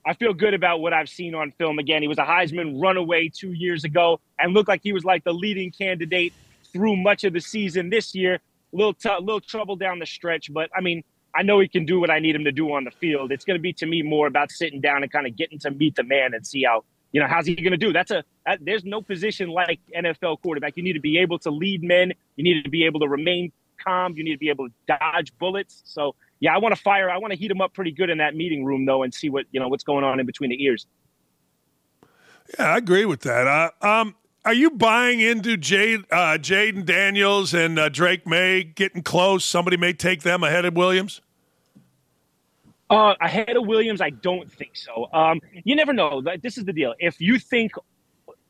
I feel good about what I've seen on film. Again, he was a Heisman runaway two years ago and looked like he was like the leading candidate through much of the season this year. Little t- little trouble down the stretch, but I mean, I know he can do what I need him to do on the field. It's going to be to me more about sitting down and kind of getting to meet the man and see how you know how's he going to do. That's a that, there's no position like NFL quarterback. You need to be able to lead men. You need to be able to remain calm. You need to be able to dodge bullets. So yeah, I want to fire. I want to heat him up pretty good in that meeting room though, and see what you know what's going on in between the ears. Yeah, I agree with that. Uh, um, are you buying into Jade, uh, Jayden Daniels and uh, Drake Maye getting close? Somebody may take them ahead of Williams. Uh, ahead of Williams, I don't think so. Um, you never know. This is the deal. If you think,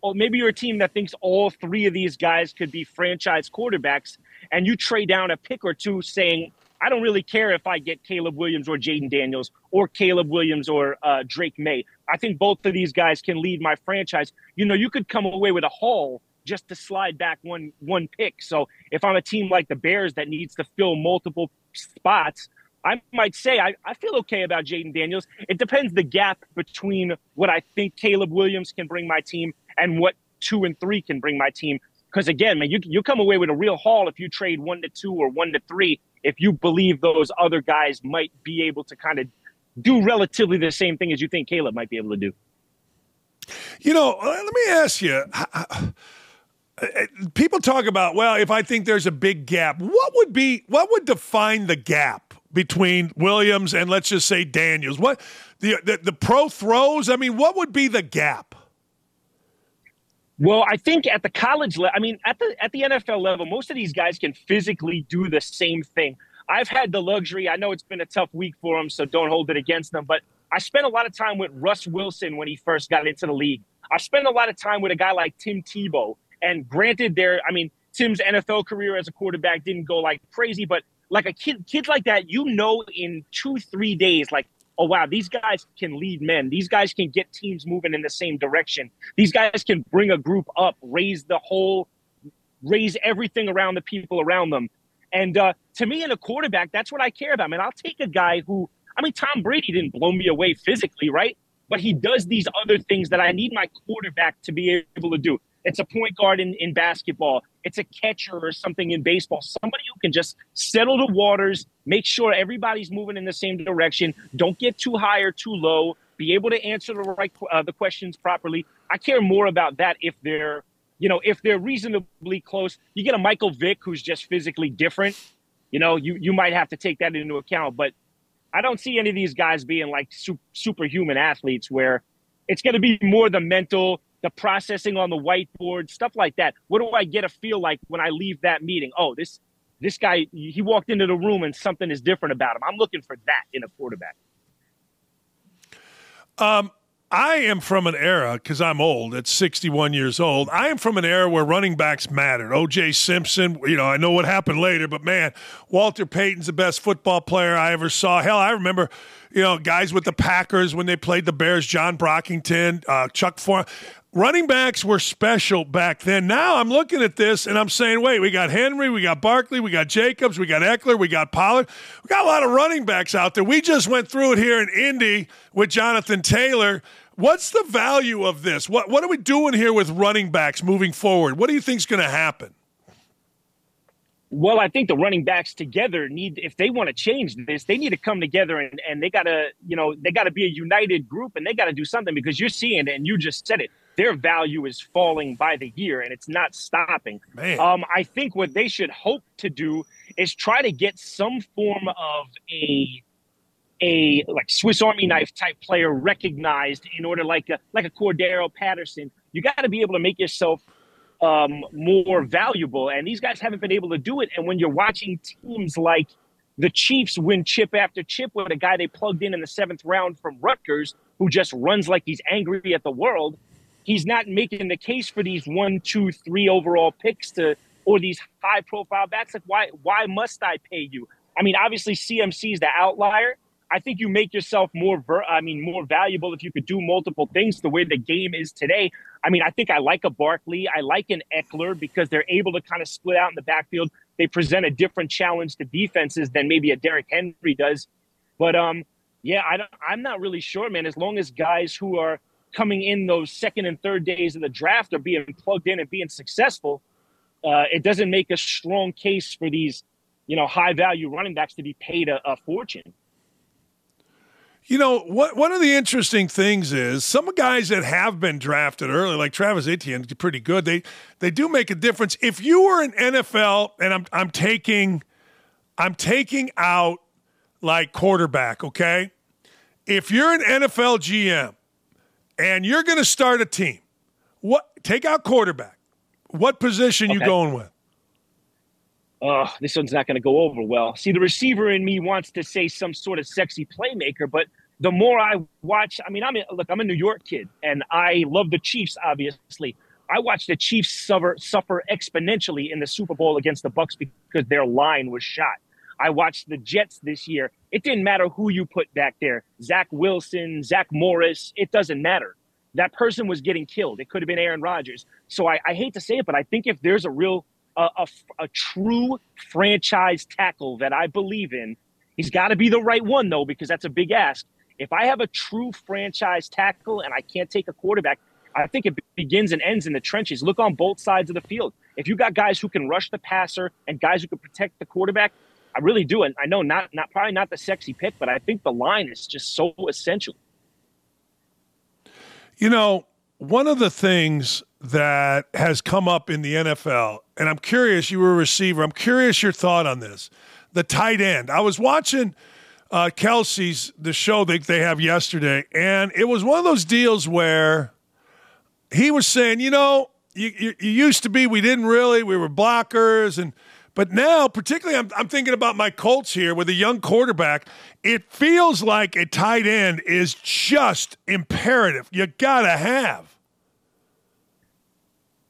or maybe you're a team that thinks all three of these guys could be franchise quarterbacks, and you trade down a pick or two, saying I don't really care if I get Caleb Williams or Jayden Daniels or Caleb Williams or uh, Drake Maye. I think both of these guys can lead my franchise. You know, you could come away with a haul just to slide back one one pick. So if I'm a team like the Bears that needs to fill multiple spots, I might say I, I feel okay about Jayden Daniels. It depends the gap between what I think Caleb Williams can bring my team and what two and three can bring my team. Because again, man, you you come away with a real haul if you trade one to two or one to three if you believe those other guys might be able to kind of do relatively the same thing as you think Caleb might be able to do. You know, uh, let me ask you. People talk about, well, if I think there's a big gap, what would be what would define the gap between Williams and let's just say Daniels? What the the, the pro throws? I mean, what would be the gap? Well, I think at the college level, I mean, at the at the NFL level, most of these guys can physically do the same thing. I've had the luxury. I know it's been a tough week for them, so don't hold it against them. But I spent a lot of time with Russ Wilson when he first got into the league. I spent a lot of time with a guy like Tim Tebow. And granted, there, I mean, Tim's NFL career as a quarterback didn't go like crazy, but like a kid, kid like that, you know, in two, three days, like oh wow, these guys can lead men. These guys can get teams moving in the same direction. These guys can bring a group up, raise the whole, raise everything around the people around them. And uh, to me, in a quarterback, that's what I care about. I mean, I'll take a guy who, I mean, Tom Brady didn't blow me away physically, right? But he does these other things that I need my quarterback to be able to do. It's a point guard in, in basketball. it's a catcher or something in baseball. Somebody who can just settle the waters, make sure everybody's moving in the same direction. Don't get too high or too low. Be able to answer the right uh, the questions properly. I care more about that if they're, you know, if they're reasonably close. You get a Michael Vick who's just physically different. You know, you you might have to take that into account, but I don't see any of these guys being like super, superhuman athletes where it's going to be more the mental the processing on the whiteboard, stuff like that. What do I get a feel like when I leave that meeting? Oh, this this guy he walked into the room and something is different about him. I'm looking for that in a quarterback. Um, I am from an era because I'm old. At 61 years old, I am from an era where running backs mattered. O.J. Simpson, you know, I know what happened later, but man, Walter Payton's the best football player I ever saw. Hell, I remember, you know, guys with the Packers when they played the Bears, John Brockington, uh, Chuck Foreman running backs were special back then. Now I'm looking at this and I'm saying, wait, we got Henry, we got Barkley, we got Jacobs, we got Ekeler, we got Pollard. We got a lot of running backs out there. We just went through it here in Indy with Jonathan Taylor. What's the value of this? What what are we doing here with running backs moving forward? What do you think is going to happen? Well, I think the running backs together need, if they want to change this, they need to come together and, and they got to, you know, they got to be a united group and they got to do something because you're seeing it and you just said it their value is falling by the year and it's not stopping. Um, I think what they should hope to do is try to get some form of a a like Swiss Army knife type player recognized in order like a like a Cordarrelle Patterson. You got to be able to make yourself um, more valuable, and these guys haven't been able to do it. And when you're watching teams like the Chiefs win chip after chip with a guy they plugged in in the seventh round from Rutgers, who just runs like he's angry at the world, he's not making the case for these one, two, three overall picks to or these high profile backs. Like why why must I pay you? I mean, obviously CMC is the outlier. I think you make yourself more ver- I mean more valuable if you could do multiple things the way the game is today. I mean, I think I like a Barkley, I like an Ekeler because they're able to kind of split out in the backfield. They present a different challenge to defenses than maybe a Derrick Henry does. But um yeah, I don't, I'm not really sure, man. As long as guys who are coming in those second and third days of the draft or being plugged in and being successful, uh, it doesn't make a strong case for these, you know, high value running backs to be paid a, a fortune. You know, what one of the interesting things is some guys that have been drafted early, like Travis Etienne, pretty good. They they do make a difference. If you were an NFL, and I'm I'm taking I'm taking out like quarterback, okay? If you're an NFL GM and you're going to start a team. What take out quarterback? What position okay. you going with? Oh, this one's not going to go over well. See, the receiver in me wants to say some sort of sexy playmaker, but the more I watch, I mean, I'm a, look, I'm a New York kid, and I love the Chiefs. Obviously, I watched the Chiefs suffer suffer exponentially in the Super Bowl against the Bucs because their line was shot. I watched the Jets this year. It didn't matter who you put back there Zach Wilson, Zach Morris, it doesn't matter. That person was getting killed. It could have been Aaron Rodgers. So I, I hate to say it, but I think if there's a real, a, a, a true franchise tackle that I believe in, he's got to be the right one, though, because that's a big ask. If I have a true franchise tackle and I can't take a quarterback, I think it begins and ends in the trenches. Look on both sides of the field. If you got guys who can rush the passer and guys who can protect the quarterback, I really do. And I know not not probably not the sexy pick, but I think the line is just so essential. You know, one of the things that has come up in the NFL, and I'm curious, you were a receiver. I'm curious your thought on this. The tight end. I was watching uh, Kelce's the show that they have yesterday, and it was one of those deals where he was saying, you know, you, you, you used to be, we didn't really, we were blockers and – but now, particularly, I'm, I'm thinking about my Colts here with a young quarterback. It feels like a tight end is just imperative. You got to have.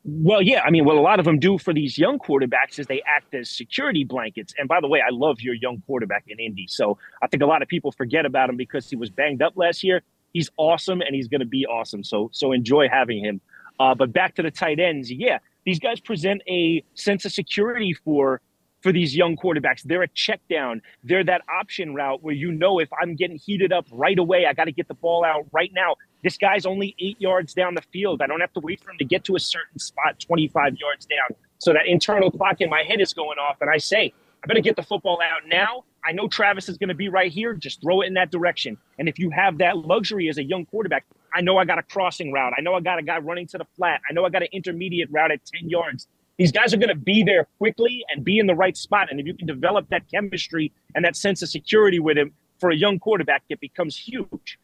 Well, yeah. I mean, what a lot of them do for these young quarterbacks is they act as security blankets. And by the way, I love your young quarterback in Indy. So I think a lot of people forget about him because he was banged up last year. He's awesome and he's going to be awesome. So, so enjoy having him. Uh, but back to the tight ends. Yeah, these guys present a sense of security for for these young quarterbacks. They're a check down. They're that option route where you know if I'm getting heated up right away, I got to get the ball out right now. This guy's only eight yards down the field. I don't have to wait for him to get to a certain spot 25 yards down. So that internal clock in my head is going off, and I say, I better get the football out now. I know Travis is going to be right here. Just throw it in that direction. And if you have that luxury as a young quarterback, I know I got a crossing route. I know I got a guy running to the flat. I know I got an intermediate route at 10 yards. These guys are going to be there quickly and be in the right spot. And if you can develop that chemistry and that sense of security with him for a young quarterback, it becomes huge.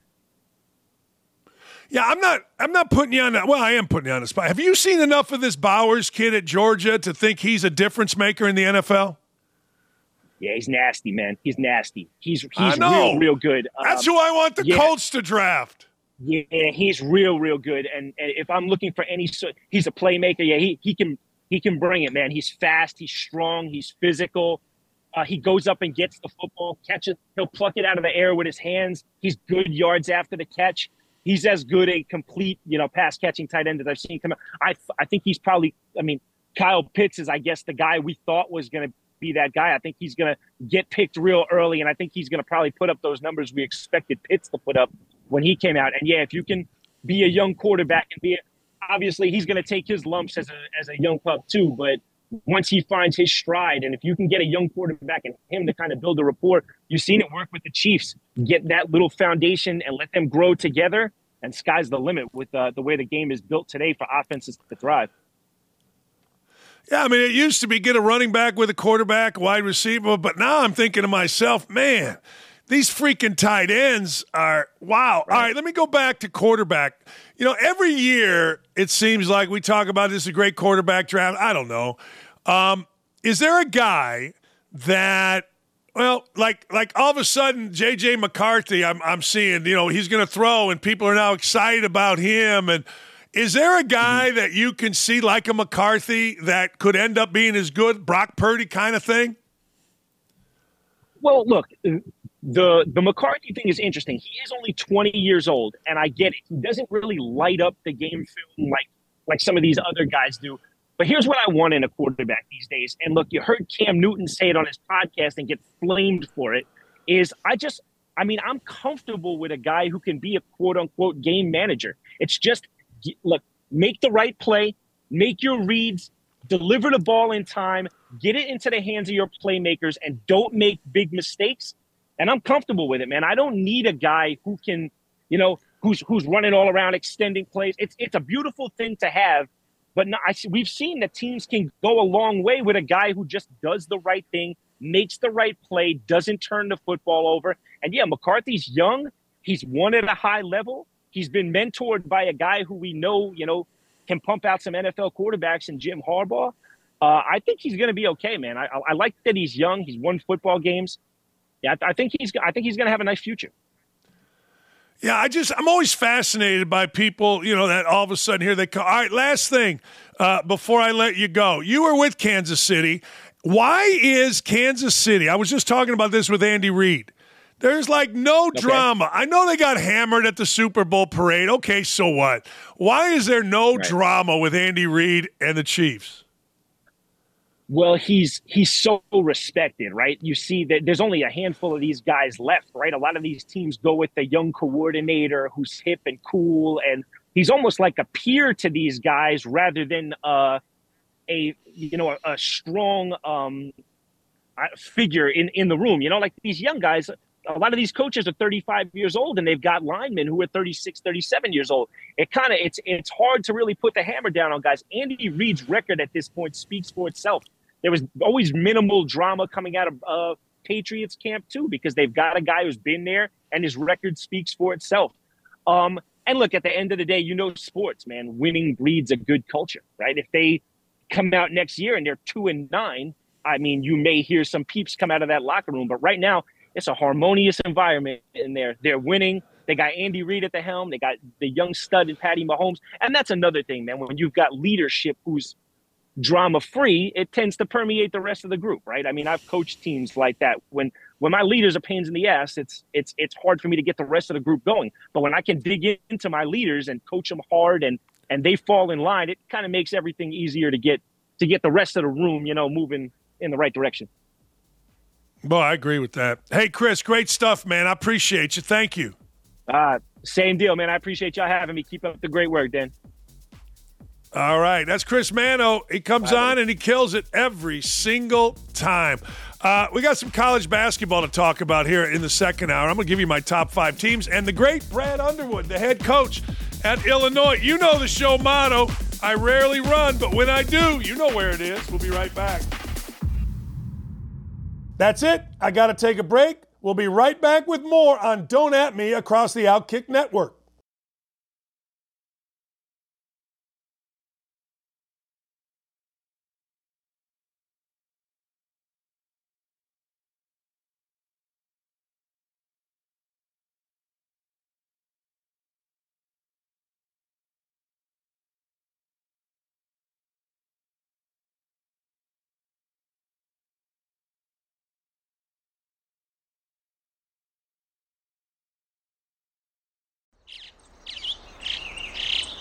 Yeah, I'm not. I'm not putting you on that. Well, I am putting you on the spot. Have you seen enough of this Bowers kid at Georgia to think he's a difference maker in the NFL? Yeah, he's nasty, man. He's nasty. He's he's real, real good. Um, That's who I want the yeah. Colts to draft. Yeah, he's real, real good. And, and if I'm looking for any, sort he's a playmaker. Yeah, he he can he can bring it, man. He's fast. He's strong. He's physical. Uh, he goes up and gets the football, catches. He'll pluck it out of the air with his hands. He's good yards after the catch. He's as good a complete, you know, pass catching tight end as I've seen come out. I I think he's probably. I mean, Kyle Pitts is, I guess, the guy we thought was going to be that guy. I think he's going to get picked real early, and I think he's going to probably put up those numbers we expected Pitts to put up when he came out. And yeah, if you can be a young quarterback and be, obviously he's going to take his lumps as a as a young pup too, but once he finds his stride, and if you can get a young quarterback and him to kind of build a rapport, you've seen it work with the Chiefs. Get that little foundation and let them grow together, and sky's the limit with uh, the way the game is built today for offenses to thrive. Yeah, I mean, it used to be get a running back with a quarterback, wide receiver, but now I'm thinking to myself, man, these freaking tight ends are wow. Right. All right, let me go back to quarterback. You know, every year it seems like we talk about this is a great quarterback draft. I don't know. Um, is there a guy that well, like like all of a sudden, JJ McCarthy, I'm I'm seeing, you know, he's going to throw, and people are now excited about him, and is there a guy mm-hmm. that you can see like a McCarthy that could end up being as good, Brock Purdy kind of thing? Well, look, the the McCarthy thing is interesting. He is only 20 years old, and I get it. He doesn't really light up the game film like like some of these other guys do. But here's what I want in a quarterback these days. And look, you heard Cam Newton say it on his podcast and get flamed for it. Is I just I mean, I'm comfortable with a guy who can be a quote unquote game manager. It's just look, make the right play, make your reads, deliver the ball in time, get it into the hands of your playmakers, and don't make big mistakes. And I'm comfortable with it, man. I don't need a guy who can, you know, who's who's running all around extending plays. It's it's a beautiful thing to have, but no, I, we've seen that teams can go a long way with a guy who just does the right thing, makes the right play, doesn't turn the football over. And yeah, McCarthy's young. He's won at a high level. He's been mentored by a guy who we know, you know, can pump out some NFL quarterbacks and Jim Harbaugh. Uh, I think he's going to be okay, man. I, I, like that he's young. He's won football games. Yeah, I, think he's. I think he's going to have a nice future. Yeah, I just I'm always fascinated by people, you know, that all of a sudden here they come. All right, last thing uh, before I let you go, you were with Kansas City. Why is Kansas City? I was just talking about this with Andy Reid. There's like no okay. drama. I know they got hammered at the Super Bowl parade. Okay, so what? Why is there no right. drama with Andy Reid and the Chiefs? Well, he's he's so respected, right? You see that there's only a handful of these guys left, right? A lot of these teams go with the young coordinator who's hip and cool, and he's almost like a peer to these guys rather than uh, a you know a, a strong um, figure in in the room. You know, like these young guys a lot of these coaches are 35 years old and they've got linemen who are 36 37 years old it kind of it's it's hard to really put the hammer down on guys andy reid's record at this point speaks for itself there was always minimal drama coming out of uh, patriots camp too because they've got a guy who's been there and his record speaks for itself um, and look at the end of the day you know sports man winning breeds a good culture right if they come out next year and they're two and nine I mean, you may hear some peeps come out of that locker room, but right now it's a harmonious environment in there. They're winning. They got Andy Reid at the helm. They got the young stud in Patty Mahomes. And that's another thing, man. When you've got leadership who's drama free, it tends to permeate the rest of the group, right? I mean, I've coached teams like that. When when my leaders are pains in the ass, it's it's it's hard for me to get the rest of the group going. But when I can dig into my leaders and coach them hard and and they fall in line, it kind of makes everything easier to get to get the rest of the room, you know, moving in the right direction. Well, I agree with that. Hey, Chris, great stuff, man. I appreciate you. Thank you. Uh, same deal, man. I appreciate y'all having me. Keep up the great work, Dan. All right, that's Chris Manno. He comes on and he kills it every single time. Uh, we got some college basketball to talk about here in the second hour. I'm going to give you my top five teams and the great Brad Underwood, the head coach at Illinois. You know the show motto I rarely run, but when I do, you know where it is. We'll be right back. That's it. I got to take a break. We'll be right back with more on Don't At Me across the Outkick Network.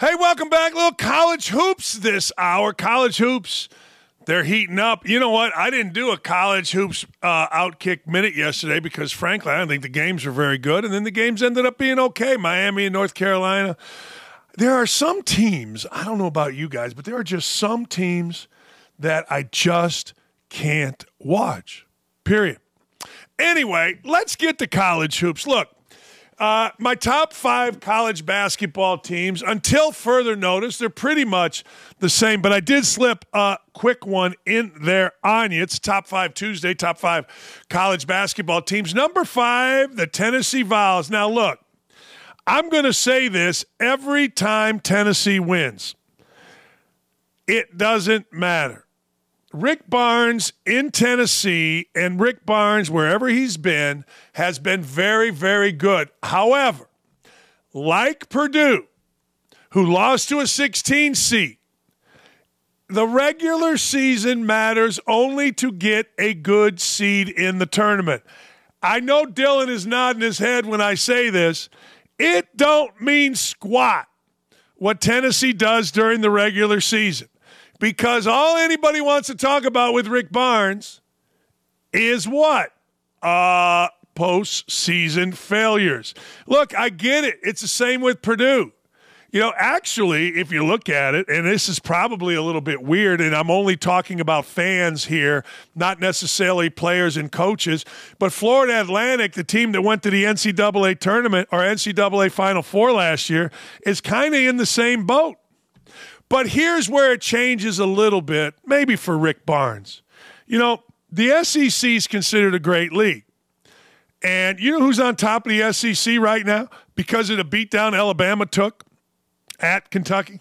Hey, welcome back. Little college hoops this hour. College hoops, they're heating up. You know what? I didn't do a college hoops uh, outkick minute yesterday because, frankly, I don't think the games were very good. And then the games ended up being okay. Miami and North Carolina. There are some teams, I don't know about you guys, but there are just some teams that I just can't watch. Period. Anyway, let's get to college hoops. Look, uh, my top five college basketball teams, until further notice, they're pretty much the same. But I did slip a quick one in there on you. It's top five Tuesday, top five college basketball teams. Number five, the Tennessee Vols. Now, look, I'm going to say this every time Tennessee wins. It doesn't matter. Rick Barnes in Tennessee and Rick Barnes, wherever he's been, has been very, very good. However, like Purdue, who lost to a 16 seed, the regular season matters only to get a good seed in the tournament. I know Dylan is nodding his head when I say this. It don't mean squat what Tennessee does during the regular season because all anybody wants to talk about with Rick Barnes is what? Uh, postseason failures. Look, I get it. It's the same with Purdue. You know, actually, if you look at it, and this is probably a little bit weird, and I'm only talking about fans here, not necessarily players and coaches, but Florida Atlantic, the team that went to the NCAA tournament or NCAA Final Four last year, is kind of in the same boat. But here's where it changes a little bit, maybe for Rick Barnes. You know, the SEC is considered a great league. And you know who's on top of the SEC right now because of the beatdown Alabama took at Kentucky?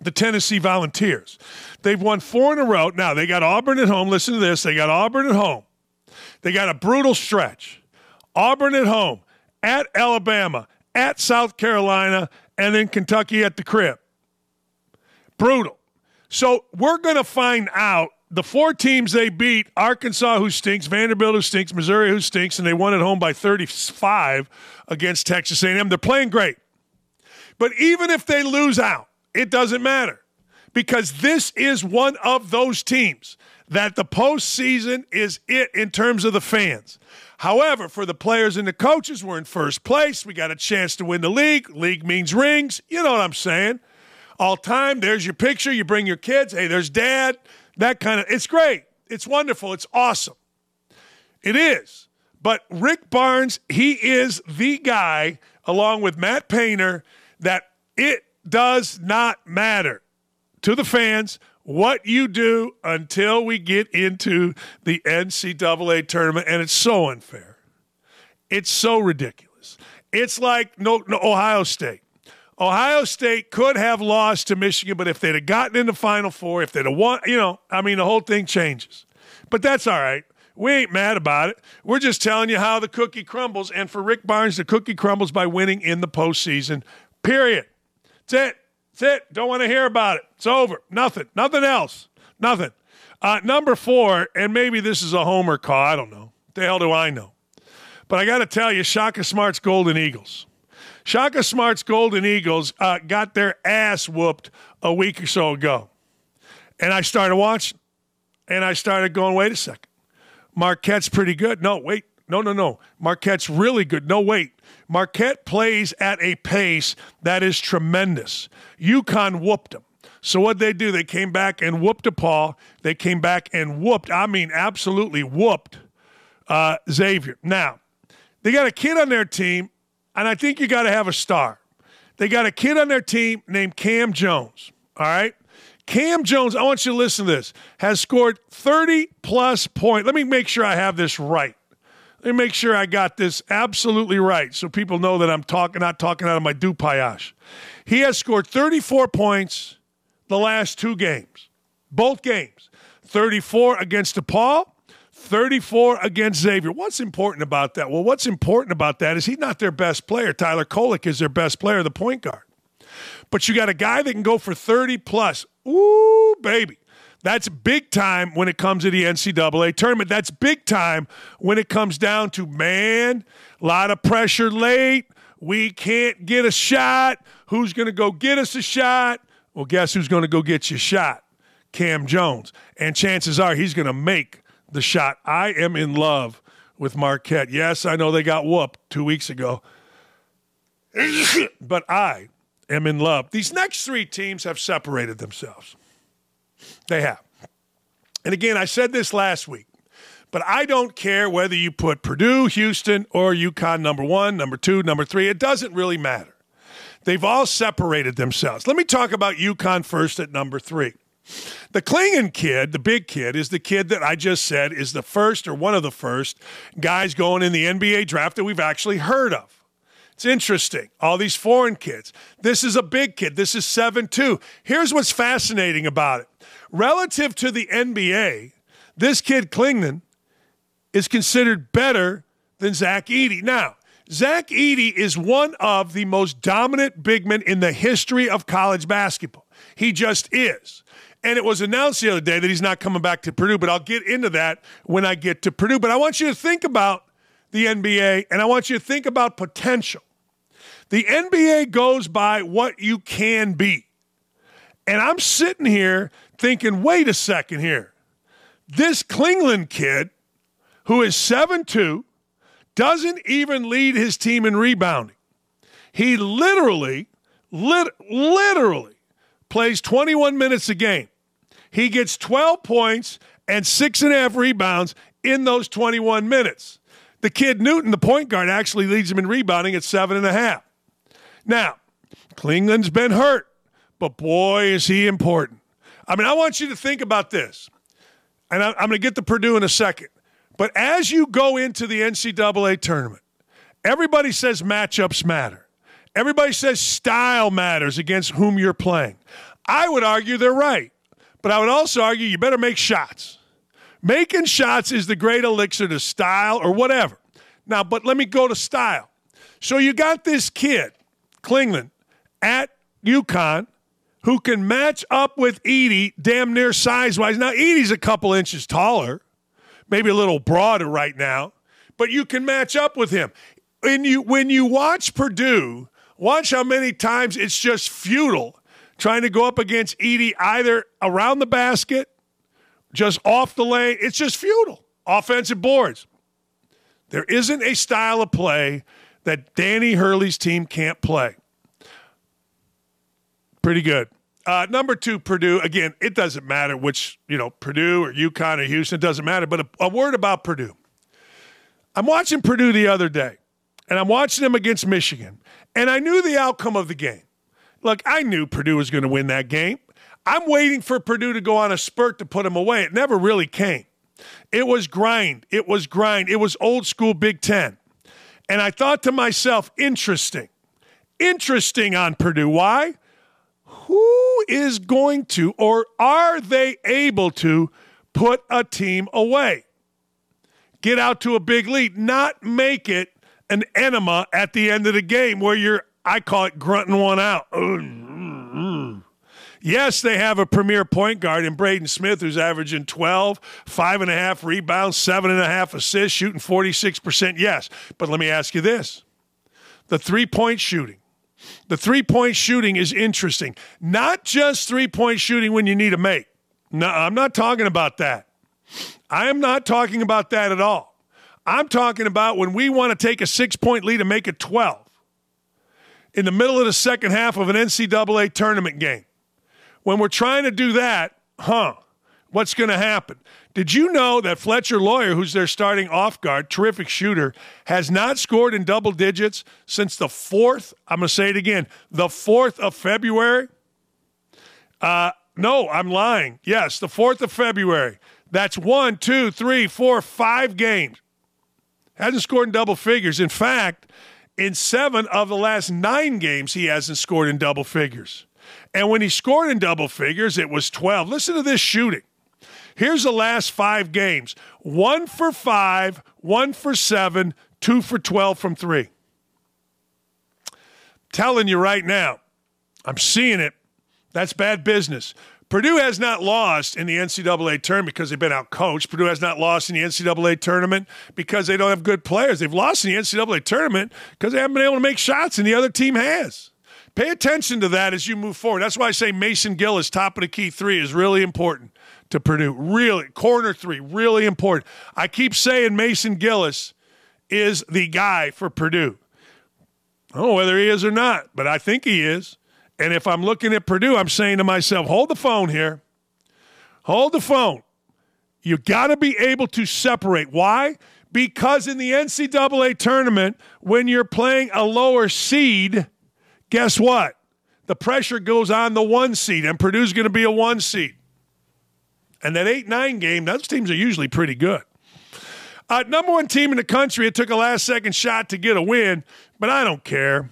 The Tennessee Volunteers. They've won four in a row. Now, they got Auburn at home. Listen to this. They got Auburn at home. They got a brutal stretch. Auburn at home, at Alabama, at South Carolina, and then Kentucky at the crib. Brutal. So we're going to find out the four teams they beat Arkansas, who stinks, Vanderbilt, who stinks, Missouri, who stinks, and they won at home by 35 against Texas A&M. They're playing great. But even if they lose out, it doesn't matter because this is one of those teams that the postseason is it in terms of the fans. However, for the players and the coaches, we're in first place. We got a chance to win the league. League means rings. You know what I'm saying? All time. There's your picture. You bring your kids. Hey, there's dad. That kind of, it's great. It's wonderful. It's awesome. It is. But Rick Barnes, he is the guy, along with Matt Painter, that it does not matter to the fans what you do until we get into the NCAA tournament. And it's so unfair. It's so ridiculous. It's like no, no, Ohio State. Ohio State could have lost to Michigan, but if they'd have gotten in the Final Four, if they'd have won, you know, I mean, the whole thing changes. But that's all right. We ain't mad about it. We're just telling you how the cookie crumbles. And for Rick Barnes, the cookie crumbles by winning in the postseason. Period. That's it. That's it. Don't want to hear about it. It's over. Nothing. Nothing else. Nothing. Uh, number four, and maybe this is a homer call. I don't know. The hell do I know? But I got to tell you, Shaka Smart's Golden Eagles. Shaka Smart's Golden Eagles uh, got their ass whooped a week or so ago. And I started watching, and I started going, wait a second. Marquette's pretty good. No, wait. No, no, no. Marquette's really good. No, wait. Marquette plays at a pace that is tremendous. UConn whooped them. So what they do? They came back and whooped DePaul. They came back and whooped. I mean, absolutely whooped uh, Xavier. Now they got a kid on their team, and I think you got to have a star. They got a kid on their team named Cam Jones. All right. Cam Jones, I want you to listen to this, has scored 30 plus points. Let me make sure I have this right. Let me make sure I got this absolutely right so people know that I'm talking, not talking out of my dupayash. He has scored 34 points the last two games, both games. 34 against DePaul, 34 against Xavier. What's important about that? Well, what's important about that is he's not their best player. Tyler Kolek is their best player, the point guard. But you got a guy that can go for 30 plus. Ooh, baby. That's big time when it comes to the NCAA tournament. That's big time when it comes down to, man, a lot of pressure late. We can't get a shot. Who's going to go get us a shot? Well, guess who's going to go get you a shot? Cam Jones. And chances are he's going to make the shot. I am in love with Marquette. Yes, I know they got whooped two weeks ago, but I am in love. These next three teams have separated themselves. They have. And again, I said this last week, but I don't care whether you put Purdue, Houston, or UConn number one, number two, number three. It doesn't really matter. They've all separated themselves. Let me talk about UConn first at number three. The Clingan kid, the big kid, is the kid that I just said is the first or one of the first guys going in the NBA draft that we've actually heard of. It's interesting. All these foreign kids. This is a big kid. This is 7 2. Here's what's fascinating about it. Relative to the NBA, this kid Clingan is considered better than Zach Edey. Now, Zach Edey is one of the most dominant big men in the history of college basketball. He just is. And it was announced the other day that he's not coming back to Purdue, but I'll get into that when I get to Purdue. But I want you to think about the NBA and I want you to think about potential. The NBA goes by what you can be. And I'm sitting here thinking, wait a second here. This Clingan kid, who is 7 2, doesn't even lead his team in rebounding. He literally, lit- literally plays 21 minutes a game. He gets 12 points and six and a half rebounds in those 21 minutes. The kid Newton, the point guard, actually leads him in rebounding at seven and a half. Now, Clingan's been hurt, but boy, is he important. I mean, I want you to think about this, and I'm going to get to Purdue in a second. But as you go into the NCAA tournament, everybody says matchups matter. Everybody says style matters against whom you're playing. I would argue they're right, but I would also argue you better make shots. Making shots is the great elixir to style or whatever. Now, but let me go to style. So you got this kid Clingan, at UConn who can match up with Edey damn near size wise. Now, Edey's a couple inches taller, maybe a little broader right now, but you can match up with him. When you, when you watch Purdue, watch how many times it's just futile trying to go up against Edey either around the basket, just off the lane. It's just futile. Offensive boards. There isn't a style of play that Danny Hurley's team can't play. Pretty good. Uh, number two, Purdue. Again, it doesn't matter which, you know, Purdue or UConn or Houston, it doesn't matter. But a, a word about Purdue. I'm watching Purdue the other day, and I'm watching them against Michigan, and I knew the outcome of the game. Look, I knew Purdue was going to win that game. I'm waiting for Purdue to go on a spurt to put them away. It never really came. It was grind. It was grind. It was old school Big Ten. And I thought to myself, interesting. Interesting on Purdue. Why? Who is going to, or are they able to, put a team away? Get out to a big lead, not make it an enema at the end of the game where you're, I call it grunting one out. Yes, they have a premier point guard in Braden Smith who's averaging 12, five and a half rebounds, seven and a half assists, shooting 46%. Yes. But let me ask you this the three point shooting. The three point shooting is interesting. Not just three point shooting when you need a make. No, I'm not talking about that. I am not talking about that at all. I'm talking about when we want to take a six point lead and make it 12 in the middle of the second half of an NCAA tournament game. When we're trying to do that, huh, what's going to happen? Did you know that Fletcher Loyer, who's their starting off guard, terrific shooter, has not scored in double digits since the 4th? I'm going to say it again the 4th of February? Uh, no, I'm lying. Yes, the 4th of February. That's one, two, three, four, five games. Hasn't scored in double figures. In fact, in seven of the last nine games, he hasn't scored in double figures. And when he scored in double figures, it was 12. Listen to this shooting. Here's the last five games one for five, one for seven, two for 12 from three. Telling you right now, I'm seeing it. That's bad business. Purdue has not lost in the NCAA tournament because they've been outcoached. Purdue has not lost in the NCAA tournament because they don't have good players. They've lost in the NCAA tournament because they haven't been able to make shots and the other team has. Pay attention to that as you move forward. That's why I say Mason Gillis, top of the key three, is really important to Purdue. Really, corner three, really important. I keep saying Mason Gillis is the guy for Purdue. I don't know whether he is or not, but I think he is. And if I'm looking at Purdue, I'm saying to myself, hold the phone here. Hold the phone. You got to be able to separate. Why? Because in the NCAA tournament, when you're playing a lower seed, guess what? The pressure goes on the one seed, and Purdue's going to be a one seed. And that 8 9 game, those teams are usually pretty good. Uh, number one team in the country, it took a last second shot to get a win, but I don't care.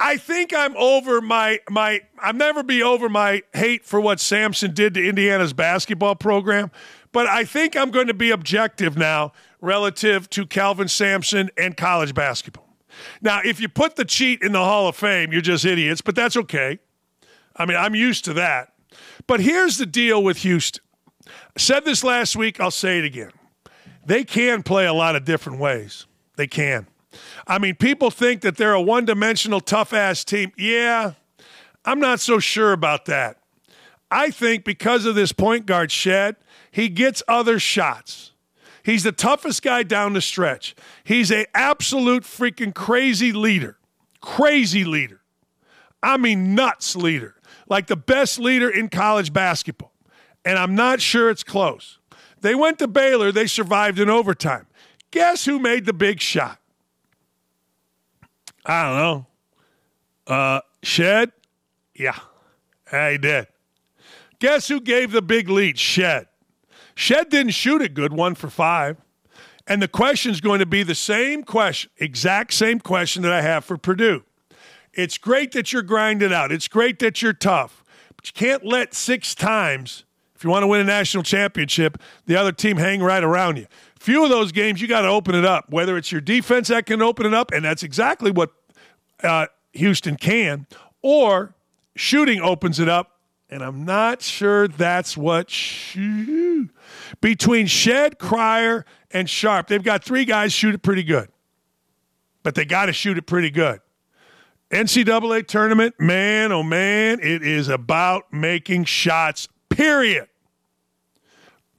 I think I'm over my my I'll never be over my hate for what Sampson did to Indiana's basketball program, but I think I'm going to be objective now relative to Kelvin Sampson and college basketball. Now, if you put the cheat in the Hall of Fame, you're just idiots, but that's okay. I mean, I'm used to that. But here's the deal with Houston. I said this last week, I'll say it again. They can play a lot of different ways. They can. I mean, people think that they're a one dimensional, tough ass team. Yeah, I'm not so sure about that. I think because of this point guard Shead, he gets other shots. He's the toughest guy down the stretch. He's a absolute freaking crazy leader. Crazy leader. I mean nuts leader. Like the best leader in college basketball. And I'm not sure it's close. They went to Baylor, they survived in overtime. Guess who made the big shot? I don't know. Uh, Shead? Yeah, he did. Guess who gave the big lead? Shead. Shead didn't shoot a good, one for five. And the question is going to be the same question, exact same question that I have for Purdue. It's great that you're grinding out. It's great that you're tough. But you can't let six times, if you want to win a national championship, the other team hang right around you. Few of those games, you got to open it up. Whether it's your defense that can open it up, and that's exactly what uh, Houston can, or shooting opens it up and I'm not sure that's what between Shead, Cryer, and Sharpe, They've got three guys shoot it pretty good, but they got to shoot it pretty good. NCAA tournament, man, oh man, it is about making shots. Period.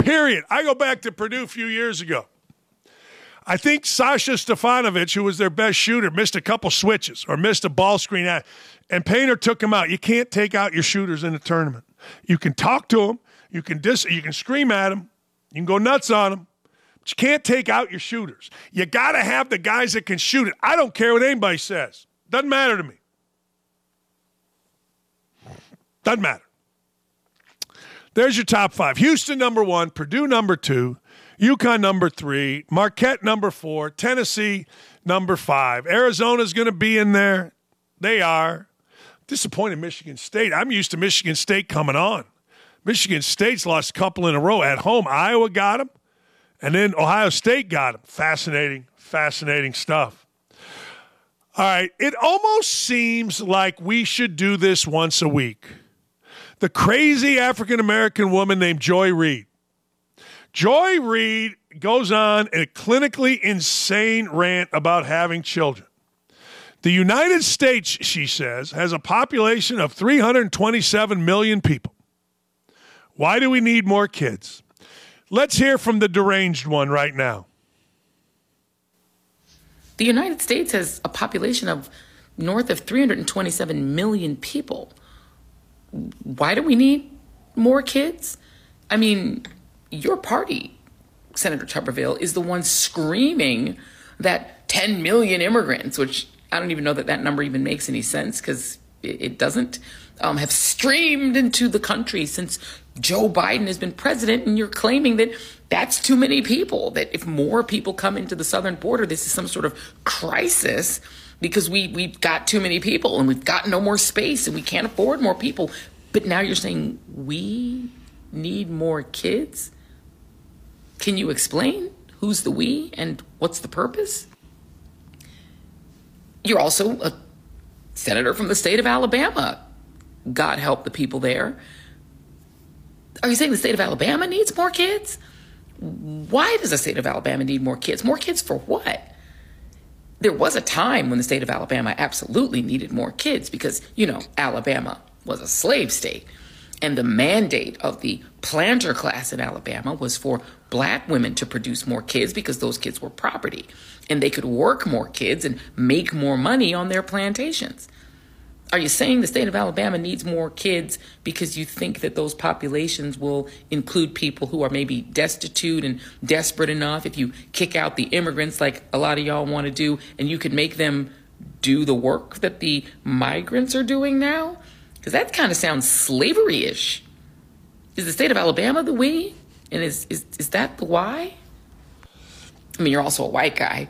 Period. I go back to Purdue a few years ago. I think Sasha Stefanovic, who was their best shooter, missed a couple switches or missed a ball screen. At, and Painter took him out. You can't take out your shooters in a tournament. You can talk to them, you can dis- you can scream at them, you can go nuts on them, but you can't take out your shooters. You got to have the guys that can shoot it. I don't care what anybody says. Doesn't matter to me. Doesn't matter. There's your top five. Houston number one, Purdue number two, UConn number three, Marquette number four, Tennessee number five. Arizona's going to be in there. They are. Disappointed Michigan State. I'm used to Michigan State coming on. Michigan State's lost a couple in a row at home. Iowa got them, and then Ohio State got them. Fascinating, fascinating stuff. All right, it almost seems like we should do this once a week. The crazy African American woman named Joy Reid. Joy Reid goes on a clinically insane rant about having children. The United States, she says, has a population of 327 million people. Why do we need more kids? Let's hear from the deranged one right now. The United States has a population of north of 327 million people. Why do we need more kids? I mean, your party, Senator Tuberville, is the one screaming that 10 million immigrants, which I don't even know that that number even makes any sense because it, it, doesn't, um, have streamed into the country since Joe Biden has been president. And you're claiming that that's too many people, that if more people come into the southern border, this is some sort of crisis because we, we've got too many people and we've got no more space and we can't afford more people. But now you're saying we need more kids? Can you explain who's the we and what's the purpose? You're also a senator from the state of Alabama. God help the people there. Are you saying the state of Alabama needs more kids? Why does the state of Alabama need more kids? More kids for what? There was a time when the state of Alabama absolutely needed more kids because, you know, Alabama was a slave state. And the mandate of the planter class in Alabama was for black women to produce more kids because those kids were property and they could work more kids and make more money on their plantations. Are you saying the state of Alabama needs more kids because you think that those populations will include people who are maybe destitute and desperate enough if you kick out the immigrants like a lot of y'all want to do and you could make them do the work that the migrants are doing now? Because that kind of sounds slavery ish. Is the state of Alabama the we? And is, is, is that the why? I mean, you're also a white guy.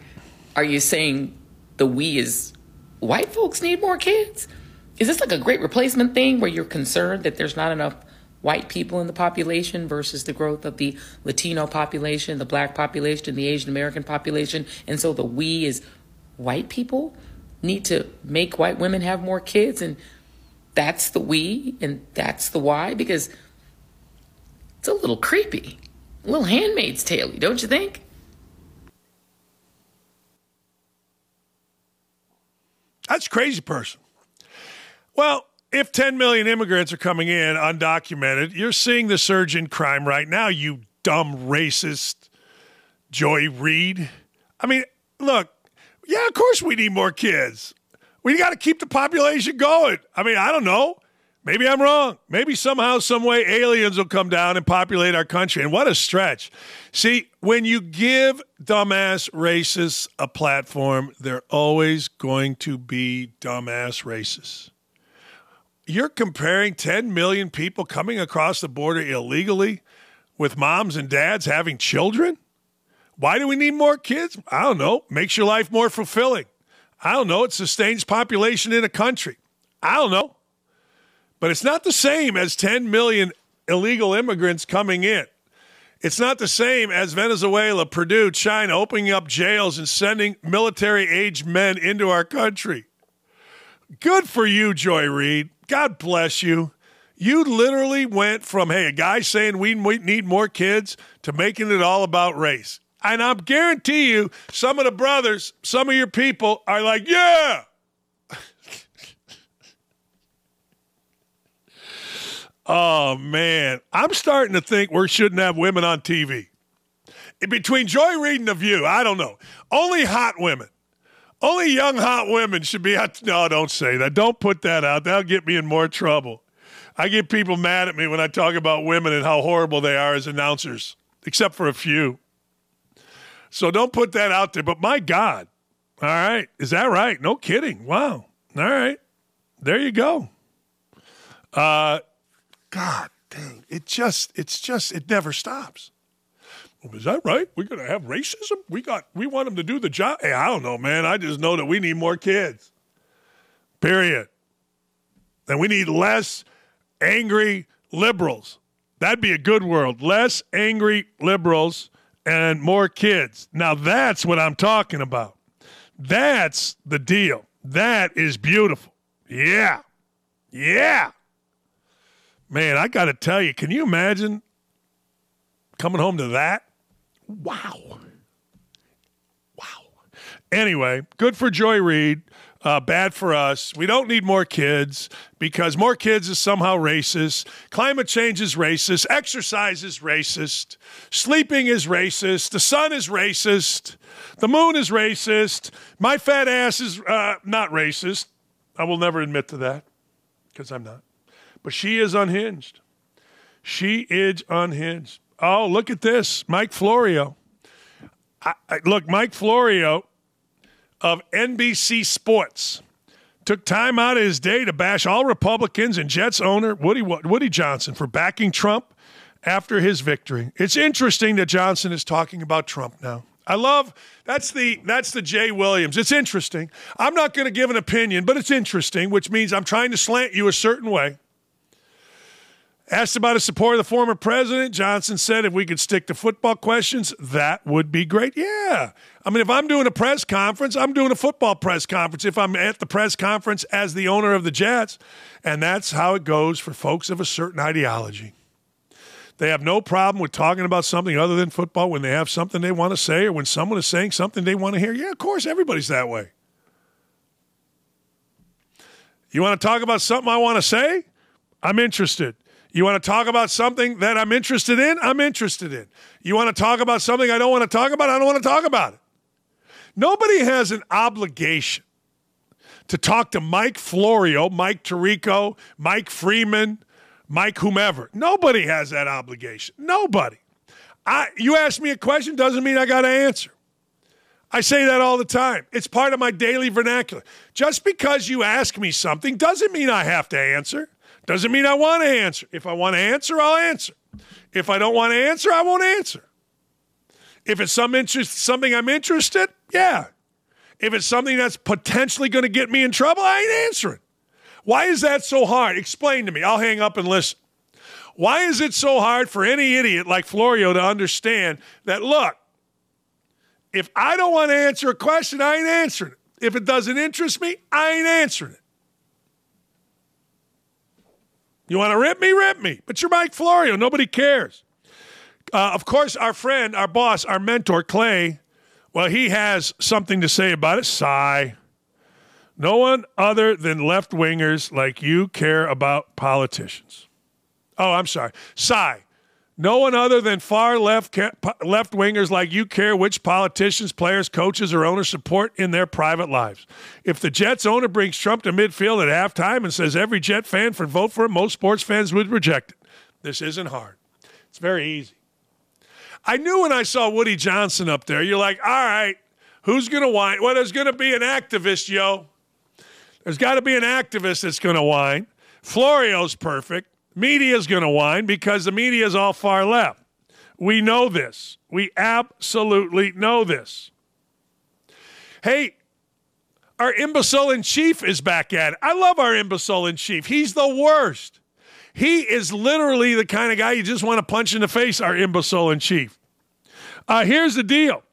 Are you saying the we is white folks need more kids? Is this like a great replacement thing where you're concerned that there's not enough white people in the population versus the growth of the Latino population, the black population, the Asian American population? And so the we is white people need to make white women have more kids and that's the we and that's the why because it's a little creepy. A little handmaid's tale, don't you think? That's crazy person. Well, if 10 million immigrants are coming in undocumented, you're seeing the surge in crime right now, you dumb racist Joy Reid. I mean, look, yeah, of course we need more kids. We got to keep the population going. I mean, I don't know. Maybe I'm wrong. Maybe somehow, some way, aliens will come down and populate our country. And what a stretch. See, when you give dumbass racists a platform, they're always going to be dumbass racists. You're comparing 10 million people coming across the border illegally with moms and dads having children? Why do we need more kids? I don't know. Makes your life more fulfilling. I don't know. It sustains population in a country. I don't know. But it's not the same as 10 million illegal immigrants coming in. It's not the same as Venezuela, Purdue, China opening up jails and sending military aged men into our country. Good for you, Joy Reid. God bless you. You literally went from, hey, a guy saying we need more kids to making it all about race. And I guarantee you, some of the brothers, some of your people are like, yeah, Oh man, I'm starting to think we shouldn't have women on TV. Between Joy Reid and The View, I don't know. Only hot women. Only young hot women should be out. No, don't say that. Don't put that out. That'll get me in more trouble. I get people mad at me when I talk about women and how horrible they are as announcers, except for a few. So don't put that out there. But my God. All right. Is that right? No kidding. Wow. All right. There you go. Uh, God dang, it just, it's just, it never stops. Is that right? We're to have racism? We got we want them to do the job. Hey, I don't know, man. I just know that we need more kids. Period. And we need less angry liberals. That'd be a good world. Less angry liberals and more kids. Now that's what I'm talking about. That's the deal. That is beautiful. Yeah. Yeah. Man, I got to tell you, can you imagine coming home to that? Wow. Wow. Anyway, good for Joy Reid. Uh, bad for us. We don't need more kids because more kids is somehow racist. Climate change is racist. Exercise is racist. Sleeping is racist. The sun is racist. The moon is racist. My fat ass is uh, not racist. I will never admit to that because I'm not. But she is unhinged. She is unhinged. Oh, look at this. Mike Florio. I, I, look, Mike Florio of NBC Sports took time out of his day to bash all Republicans and Jets owner Woody, Woody Johnson for backing Trump after his victory. It's interesting that Johnson is talking about Trump now. I love that's the that's the Jay Williams. It's interesting. I'm not going to give an opinion, but it's interesting, which means I'm trying to slant you a certain way. Asked about his support of the former president, Johnson said if we could stick to football questions, that would be great. Yeah. I mean, if I'm doing a press conference, I'm doing a football press conference if I'm at the press conference as the owner of the Jets. And that's how it goes for folks of a certain ideology. They have no problem with talking about something other than football when they have something they want to say or when someone is saying something they want to hear. Yeah, of course, everybody's that way. You want to talk about something I want to say? I'm interested. You want to talk about something that I'm interested in? I'm interested in. You want to talk about something I don't want to talk about? I don't want to talk about it. Nobody has an obligation to talk to Mike Florio, Mike Tirico, Mike Freeman, Mike whomever. Nobody has that obligation. Nobody. I, you ask me a question doesn't mean I got to answer. I say that all the time. It's part of my daily vernacular. Just because you ask me something doesn't mean I have to answer. Doesn't mean I want to answer. If I want to answer, I'll answer. If I don't want to answer, I won't answer. If it's some interest, something I'm interested, yeah. If it's something that's potentially going to get me in trouble, I ain't answering. Why is that so hard? Explain to me. I'll hang up and listen. Why is it so hard for any idiot like Florio to understand that, look, if I don't want to answer a question, I ain't answering it. If it doesn't interest me, I ain't answering it. You want to rip me? Rip me. But you're Mike Florio. Nobody cares. Uh, of course, our friend, our boss, our mentor, Clay, well, he has something to say about it. Sigh. No one other than left wingers like you care about politicians. Oh, I'm sorry. Sigh. No one other than far left left wingers like you care which politicians, players, coaches, or owners support in their private lives. If the Jets owner brings Trump to midfield at halftime and says every Jet fan should vote for him, most sports fans would reject it. This isn't hard. It's very easy. I knew when I saw Woody Johnson up there, you're like, all right, who's going to whine? Well, there's going to be an activist, yo. There's got to be an activist that's going to whine. Florio's perfect. Media's going to whine because the media is all far left. We know this. We absolutely know this. Hey, our imbecile in chief is back at it. I love our imbecile in chief. He's the worst. He is literally the kind of guy you just want to punch in the face, our imbecile in chief. Uh, here's the deal.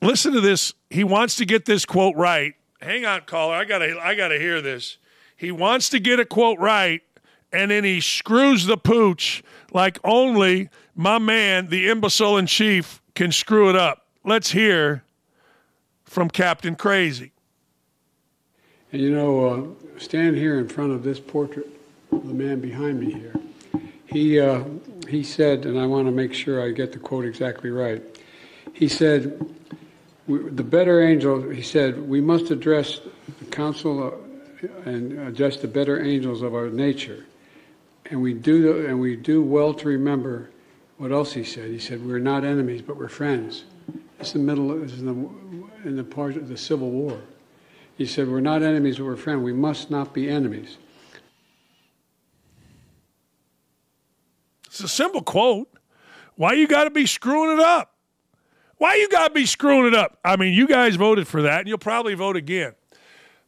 Listen to this. He wants to get this quote right. Hang on, caller. I gotta I gotta hear this. He wants to get a quote right, and then he screws the pooch like only my man, the imbecile in chief, can screw it up. Let's hear from Captain Crazy. And you know, uh, stand here in front of this portrait of the man behind me here. He, uh, he said, and I want to make sure I get the quote exactly right. He said, the better angel, he said, we must address the council and uh, just the better angels of our nature. And we do and we do well to remember what else he said. He said, "We're not enemies, but we're friends." It's the middle. It's in the in the part of the Civil War. He said, "We're not enemies, but we're friends. We must not be enemies." It's a simple quote. Why you got to be screwing it up? Why you got to be screwing it up? I mean, you guys voted for that, and you'll probably vote again.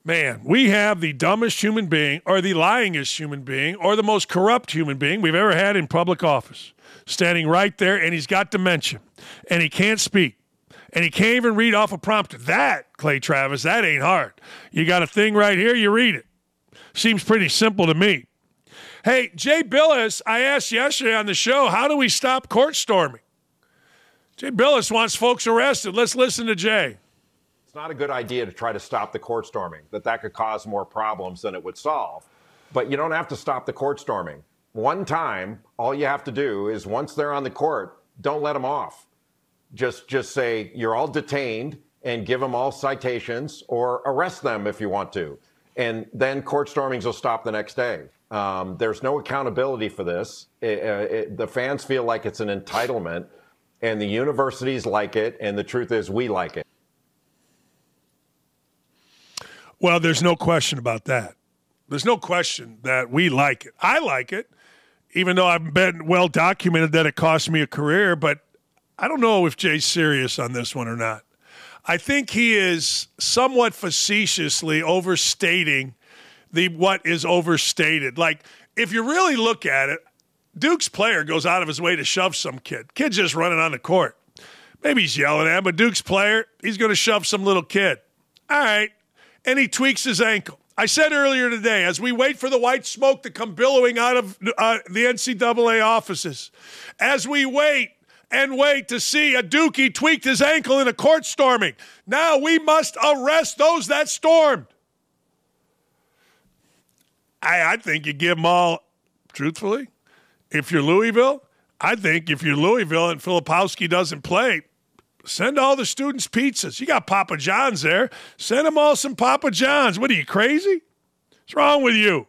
Man, we have the dumbest human being, or the lyingest human being, or the most corrupt human being we've ever had in public office, standing right there, and he's got dementia, and he can't speak, and he can't even read off a prompter. That, Clay Travis, that ain't hard. You got a thing right here, you read it. Seems pretty simple to me. Hey, Jay Bilas, I asked yesterday on the show, how do we stop court storming? Jay Bilas wants folks arrested. Let's listen to Jay. It's not a good idea to try to stop the court storming, that that could cause more problems than it would solve. But you don't have to stop the court storming. One time, all you have to do is once they're on the court, don't let them off. Just just say you're all detained and give them all citations or arrest them if you want to. And then court stormings will stop the next day. Um, there's no accountability for this. It, it, the fans feel like it's an entitlement and the universities like it, and the truth is, we like it. Well, there's no question about that. There's no question that we like it. I like it, even though I've been well documented that it cost me a career, but I don't know if Jay's serious on this one or not. I think he is somewhat facetiously overstating the what is overstated. Like, if you really look at it, Duke's player goes out of his way to shove some kid. Kid's just running on the court. Maybe he's yelling at him, but Duke's player, he's going to shove some little kid. All right. And he tweaks his ankle. I said earlier today, as we wait for the white smoke to come billowing out of uh, the NCAA offices, as we wait and wait to see a Dookie tweaked his ankle in a court storming, now we must arrest those that stormed. I, I think you give them all, truthfully, if you're Louisville, I think if you're Louisville and Filipowski doesn't play, send all the students pizzas. You got Papa John's there. Send them all some Papa John's. What are you, crazy? What's wrong with you?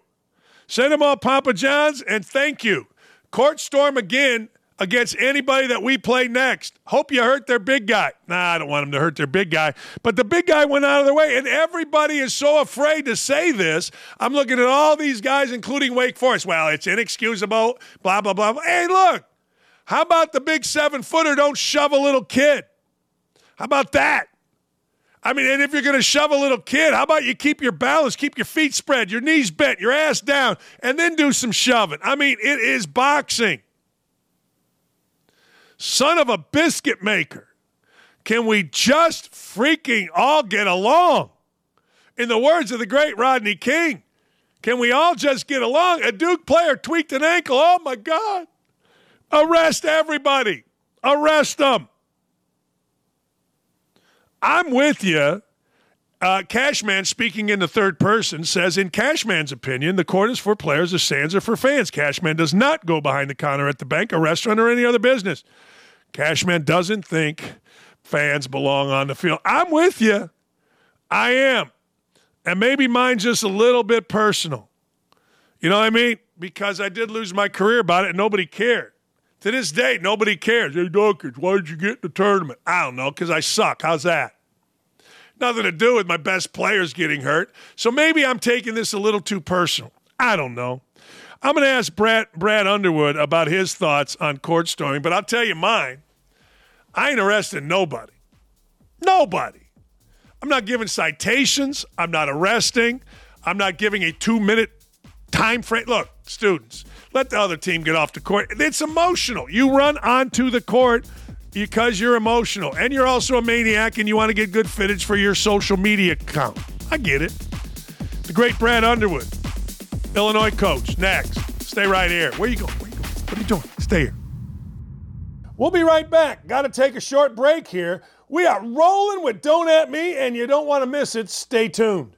Send them all Papa John's and thank you. Court storm again against anybody that we play next. Hope you hurt their big guy. Nah, I don't want them to hurt their big guy. But the big guy went out of their way, and everybody is so afraid to say this. I'm looking at all these guys, including Wake Forest. Well, it's inexcusable, blah, blah, blah. Hey, look, how about the big seven footer don't shove a little kid? How about that? I mean, and if you're going to shove a little kid, how about you keep your balance, keep your feet spread, your knees bent, your ass down, and then do some shoving? I mean, it is boxing son of a biscuit maker. Can we just freaking all get along? In the words of the great Rodney King, can we all just get along? A Duke player tweaked an ankle. Oh my God. Arrest everybody. Arrest them. I'm with you. Uh, Cashman, speaking in the third person, says in Cashman's opinion, the court is for players, the stands are for fans. Cashman does not go behind the counter at the bank, a restaurant, or any other business. Cashman doesn't think fans belong on the field. I'm with you. I am. And maybe mine's just a little bit personal. You know what I mean? Because I did lose my career about it and nobody cared. To this day, nobody cares. Hey, Dawkins, why did you get in the tournament? I don't know, because I suck. How's that? Nothing to do with my best players getting hurt. So maybe I'm taking this a little too personal. I don't know. I'm going to ask Brad, Brad Underwood about his thoughts on court storming, but I'll tell you mine. I ain't arresting nobody. Nobody. I'm not giving citations. I'm not arresting. I'm not giving a two minute time frame. Look, students, let the other team get off the court. It's emotional. You run onto the court because you're emotional and you're also a maniac and you want to get good footage for your social media account. I get it. The great Brad Underwood, Illinois coach. Next. Stay right here. Where you going? Where you going? What are you doing? Stay here. We'll be right back. Got to take a short break here. We are rolling with Don't At Me, and you don't want to miss it. Stay tuned.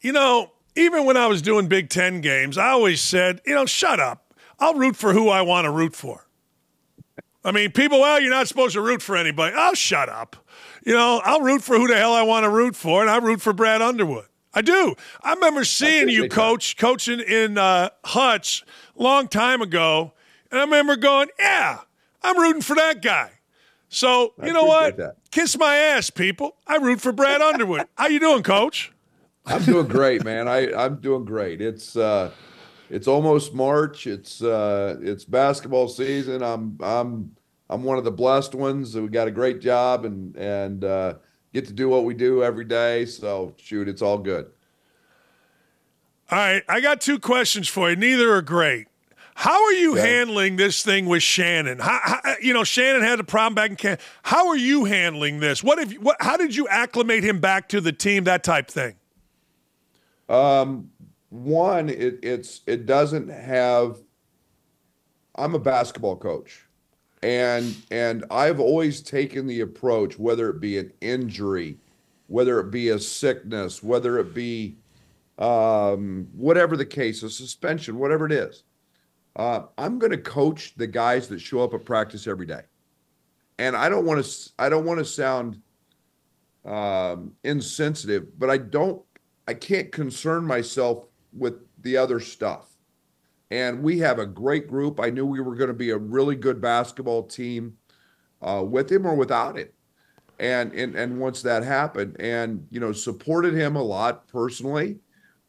You know, even when I was doing Big Ten games, I always said, you know, shut up. I'll root for who I want to root for. I mean, people, well, you're not supposed to root for anybody. Oh, shut up. You know, I'll root for who the hell I want to root for, and I root for Brad Underwood. I do. I remember seeing you coach, coaching in uh, Hutch long time ago, and I remember going, yeah, I'm rooting for that guy. So, you know what? That. Kiss my ass, people. I root for Brad Underwood. How you doing, coach? I'm doing great, man. I I'm doing great. It's uh, it's almost March. It's uh, it's basketball season. I'm I'm I'm one of the blessed ones. We got a great job and and uh, get to do what we do every day. So shoot, it's all good. All right, I got two questions for you. Neither are great. How are you okay. handling this thing with Shannon? How, how, you know, Shannon had a problem back in Canada. How are you handling this? What if? What, how did you acclimate him back to the team? That type thing. Um, one, it, it's it doesn't have. I'm a basketball coach, and and I've always taken the approach, whether it be an injury, whether it be a sickness, whether it be um, whatever the case, a suspension, whatever it is. Uh, I'm going to coach the guys that show up at practice every day, and I don't want to. I don't want to sound um, insensitive, but I don't I can't concern myself with the other stuff. And we have a great group. I knew we were going to be a really good basketball team uh, with him or without him. And, and and once that happened, and you know, supported him a lot personally,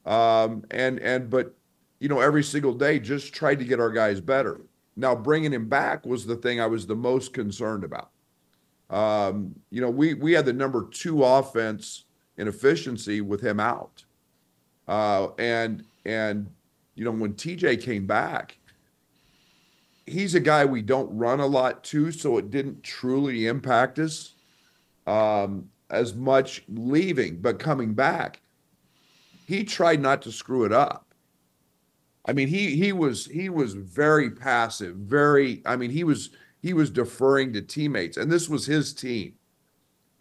um, and and but you know, every single day just tried to get our guys better. Now bringing him back was the thing I was the most concerned about. Um, you know, we we had the number two offense in efficiency with him out. Uh, and and you know when TJ came back, he's a guy we don't run a lot to, so it didn't truly impact us um, as much leaving, but coming back, he tried not to screw it up. I mean, he he was he was very passive, very. I mean, he was he was deferring to teammates, and this was his team,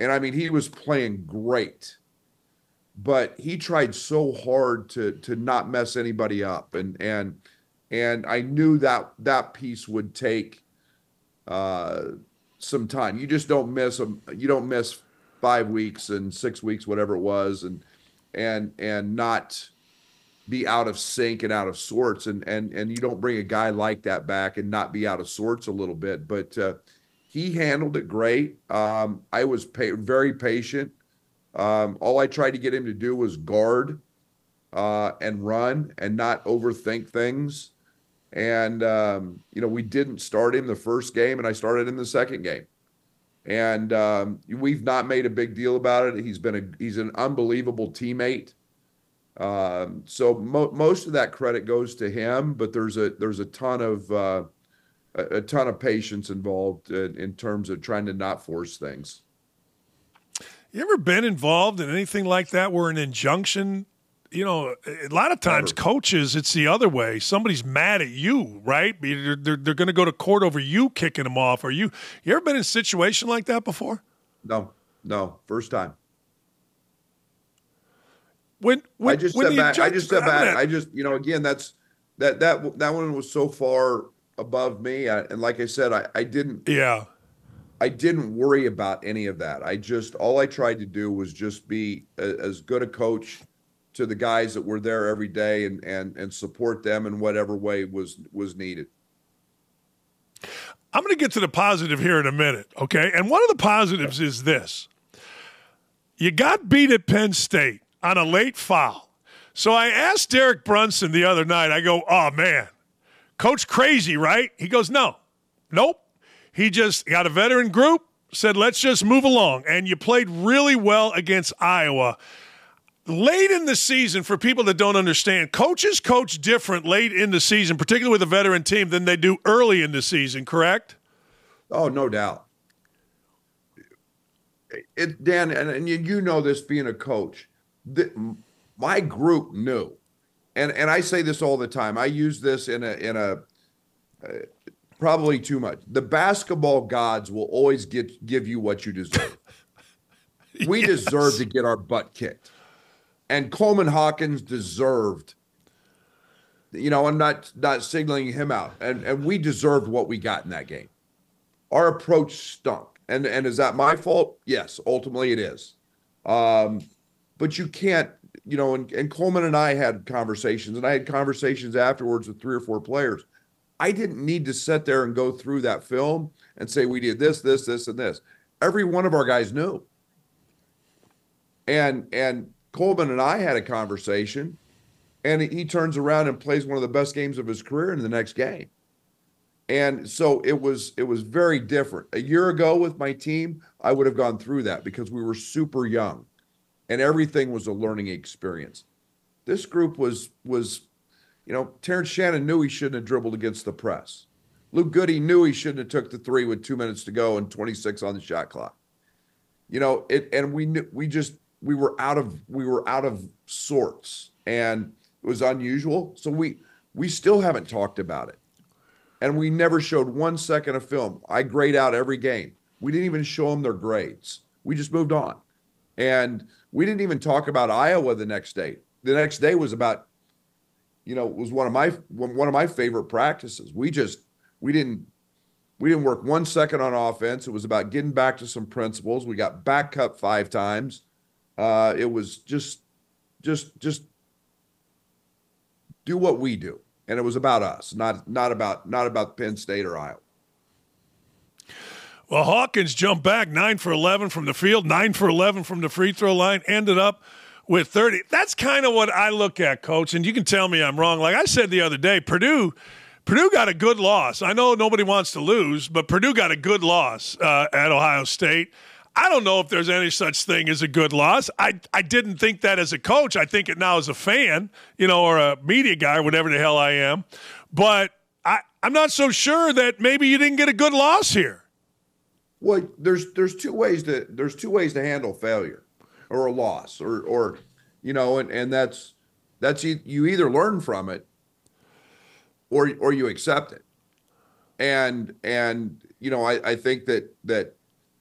and I mean, he was playing great but he tried so hard to to not mess anybody up and and and I knew that that piece would take uh, some time. You just don't miss them. You don't miss five weeks and six weeks, whatever it was, and and and not be out of sync and out of sorts. And and and you don't bring a guy like that back and not be out of sorts a little bit. But uh, he handled it great. Um, I was pa- very patient. Um, all I tried to get him to do was guard uh, and run and not overthink things. And um, you know, we didn't start him the first game, and I started him the second game. And um, we've not made a big deal about it. He's been a he's an unbelievable teammate. Um, so mo- most of that credit goes to him, but there's a there's a ton of uh, a, a, ton of patience involved in, in terms of trying to not force things. You ever been involved in anything like that where an injunction, you know, a lot of times Never. coaches, it's the other way. Somebody's mad at you, right? They're, they're, they're going to go to court over you kicking them off. Are you, you ever been in a situation like that before? No, no, first time. When, when I just when back, I just step back. I just, you know, again, that's that that that one was so far above me, I, and like I said, I I didn't. Yeah. I didn't worry about any of that. I just all I tried to do was just be a, as good a coach to the guys that were there every day and and and support them in whatever way was was needed. I'm going to get to the positive here in a minute, okay? And one of the positives is this. You got beat at Penn State on a late foul. So I asked Derek Brunson the other night. I go, "Oh man, coach crazy, right?" He goes, "No. Nope. He just got a veteran group, said, let's just move along. And you played really well against Iowa. Late in the season, for people that don't understand, coaches coach different late in the season, particularly with a veteran team, than they do early in the season, correct? Oh, no doubt. It, Dan, and, and you, you know this being a coach, the, my group knew. And, and I say this all the time. I use this in a, in a, uh, Probably too much. The basketball gods will always get give you what you deserve. we yes. deserve to get our butt kicked. And Coleman Hawkins deserved, you know, I'm not not signaling him out. And and we deserved what we got in that game. Our approach stunk. And and is that my fault? Yes, ultimately it is. Um, but you can't, you know, and, and Coleman and I had conversations, and I had conversations afterwards with three or four players. I didn't need to sit there and go through that film and say we did this, this, this, and this. Every one of our guys knew. And and Coleman and I had a conversation, and he turns around and plays one of the best games of his career in the next game. And so it was it was very different. A year ago with my team, I would have gone through that because we were super young and everything was a learning experience. This group was was you know, Terrence Shannon knew he shouldn't have dribbled against the press. Luke Goode knew he shouldn't have took the 3 with 2 minutes to go and 26 on the shot clock. You know, it and we knew we just we were out of we were out of sorts and it was unusual. So we we still haven't talked about it and we never showed one second of film. I grade out every game. We didn't even show them their grades. We just moved on. And we didn't even talk about Iowa the next day. The next day was about, you know, was one of my one of my favorite practices. We just we didn't we didn't work one second on offense. It was about getting back to some principles. We got back cut five times. Uh, it was just just just do what we do and it was about us, not not about not about Penn State or Iowa. Well, Hawkins jumped back nine for eleven from the field, nine for eleven from the free throw line, ended up with 30. That's kind of what I look at, coach. And you can tell me I'm wrong. Like I said the other day, Purdue Purdue got a good loss. I know nobody wants to lose, but Purdue got a good loss uh, at Ohio State. I don't know if there's any such thing as a good loss. I, I didn't think that as a coach. I think it now as a fan, you know, or a media guy, whatever the hell I am. But I, I'm not so sure that maybe you didn't get a good loss here. Well, there's there's two ways to there's two ways to handle failure or a loss or or you know and and that's that's you either learn from it or or you accept it. And and you know I, I think that that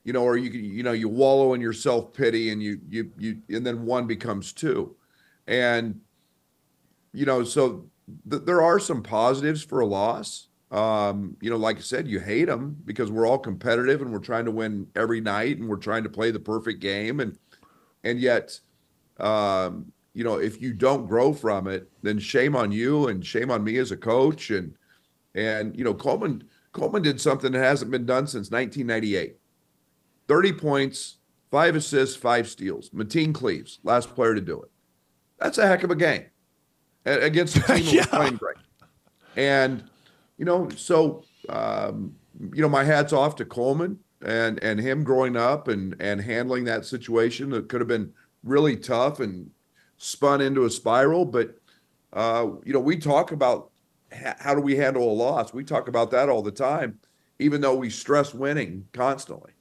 you know, or you you know you wallow in your self pity and you you you and then one becomes two, and you know so th- there are some positives for a loss. Um, you know, like I said, you hate them because we're all competitive and we're trying to win every night and we're trying to play the perfect game. And and yet um, you know, if you don't grow from it, then shame on you and shame on me as a coach. And and you know, Coleman Coleman did something that hasn't been done since 1998. 30 points, five assists, five steals. Mateen Cleaves, last player to do it. That's a heck of a game against a team that yeah. was playing great. And, you know, so, um, you know, my hat's off to Coleman and and him growing up and and handling that situation that could have been really tough and spun into a spiral. But, uh, you know, we talk about how do we handle a loss. We talk about that all the time, even though we stress winning constantly.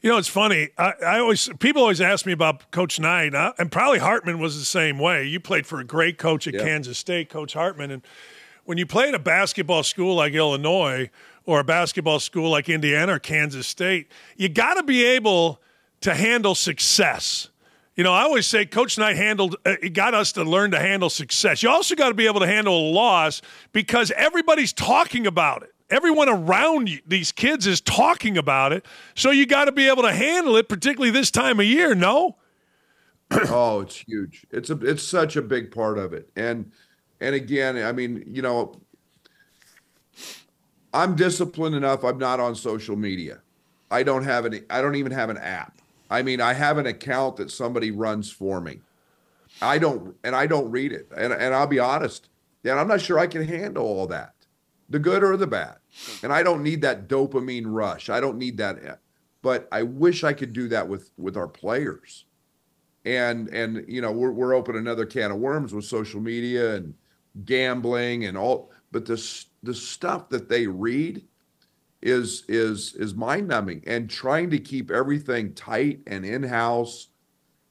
You know, it's funny. I, I, always people always ask me about Coach Knight, uh, and probably Hartman was the same way. You played for a great coach at Kansas State, Coach Hartman, and when you play at a basketball school like Illinois or a basketball school like Indiana or Kansas State, you got to be able to handle success. You know, I always say Coach Knight handled, uh, got us to learn to handle success. You also got to be able to handle a loss because everybody's talking about it everyone around you, these kids is talking about it. So you got to be able to handle it, particularly this time of year. No. oh, it's huge. It's a it's such a big part of it. And and again, I mean, you know, I'm disciplined enough. I'm not on social media. I don't have any. I don't even have an app. I mean, I have an account that somebody runs for me. I don't, and I don't read it. And and I'll be honest, and I'm not sure I can handle all that the good or the bad. And I don't need that dopamine rush. I don't need that. But I wish I could do that with with our players. And and you know, we're we're open another can of worms with social media and gambling and all but the the stuff that they read is is is mind numbing and trying to keep everything tight and in house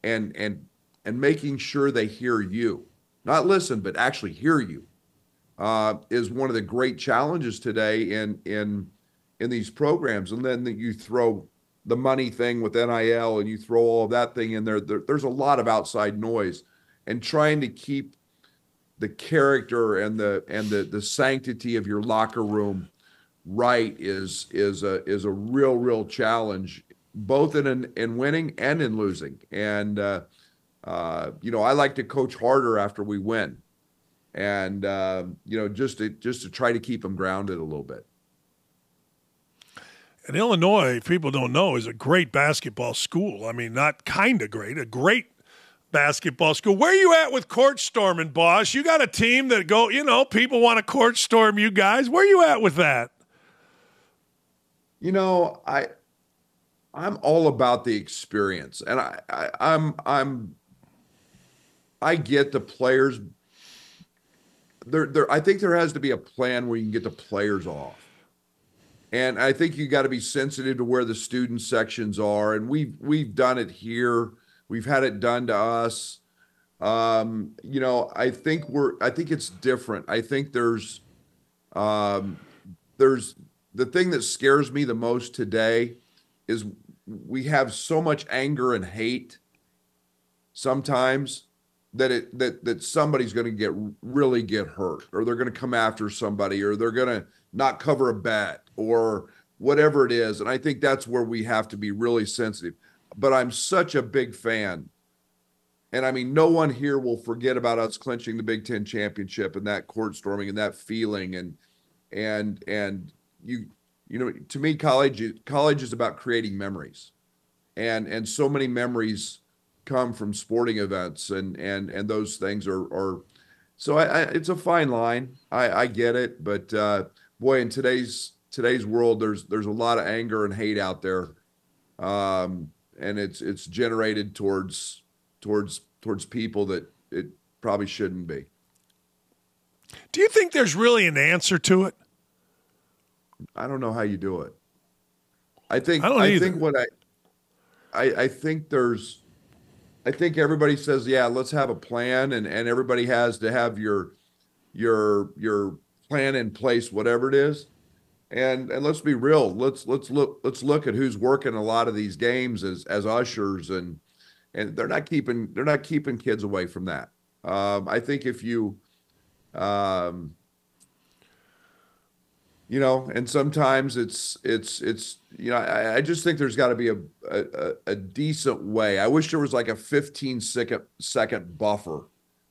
and and and making sure they hear you not listen but actually hear you uh, is one of the great challenges today in in in these programs. And then you throw the money thing with NIL and you throw all of that thing in there, there there's a lot of outside noise and trying to keep the character and the and the the sanctity of your locker room right is is a is a real real challenge both in in winning and in losing. And uh, uh, you know I like to coach harder after we win. And uh, you know just to just to try to keep them grounded a little bit. And Illinois, if people don't know, is a great basketball school. I mean, not kind of great, a great basketball school. Where are you at with court storming, boss? You got a team that go, you know, people want to court storm you guys. Where are you at with that? You know, I I'm all about the experience. And I, I I'm I'm I get the players there there I think there has to be a plan where you can get the players off. And I think you got to be sensitive to where the student sections are. And we've we've done it here We've had it done to us. Um, you know, I think we're I think it's different. I think there's um there's the thing that scares me the most today is we have so much anger and hate sometimes that it that that somebody's going to get really get hurt or they're going to come after somebody or they're going to not cover a bet or whatever it is and i think that's where we have to be really sensitive but I'm such a big fan. And I mean, no one here will forget about us clinching the Big Ten championship and that court storming and that feeling and and and you you know to me college college is about creating memories. And and so many memories come from sporting events and and and those things are are so I, I it's a fine line. I I get it but uh boy in today's today's world there's there's a lot of anger and hate out there. Um and it's it's generated towards towards towards people that it probably shouldn't be. Do you think there's really an answer to it? I don't know how you do it. I think I, I think what I, I I think there's I think everybody says, yeah, let's have a plan and and everybody has to have your your your plan in place whatever it is and and let's be real let's let's look let's look at who's working a lot of these games as as ushers and and they're not keeping they're not keeping kids away from that. Um, i think if you um, you know and sometimes it's it's it's you know i, I just think there's got to be a, a, a decent way. I wish there was like a 15 second second buffer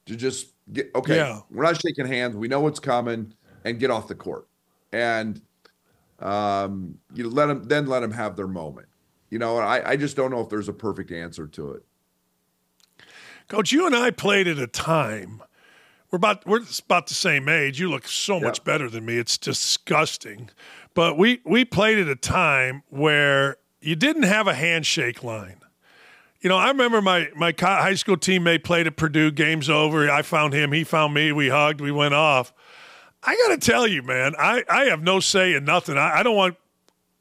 to just get okay yeah. we're not shaking hands. We know what's coming and get off the court. And um, you let them then let them have their moment. You know, I, I just don't know if there's a perfect answer to it. Coach, you and I played at a time. We're about we're about the same age. You look so much better than me. It's disgusting. But we we played at a time where you didn't have a handshake line. You know, I remember my my high school teammate played at Purdue. Game's over. I found him. He found me. We hugged. We went off. I got to tell you, man, I, I have no say in nothing. I, I don't want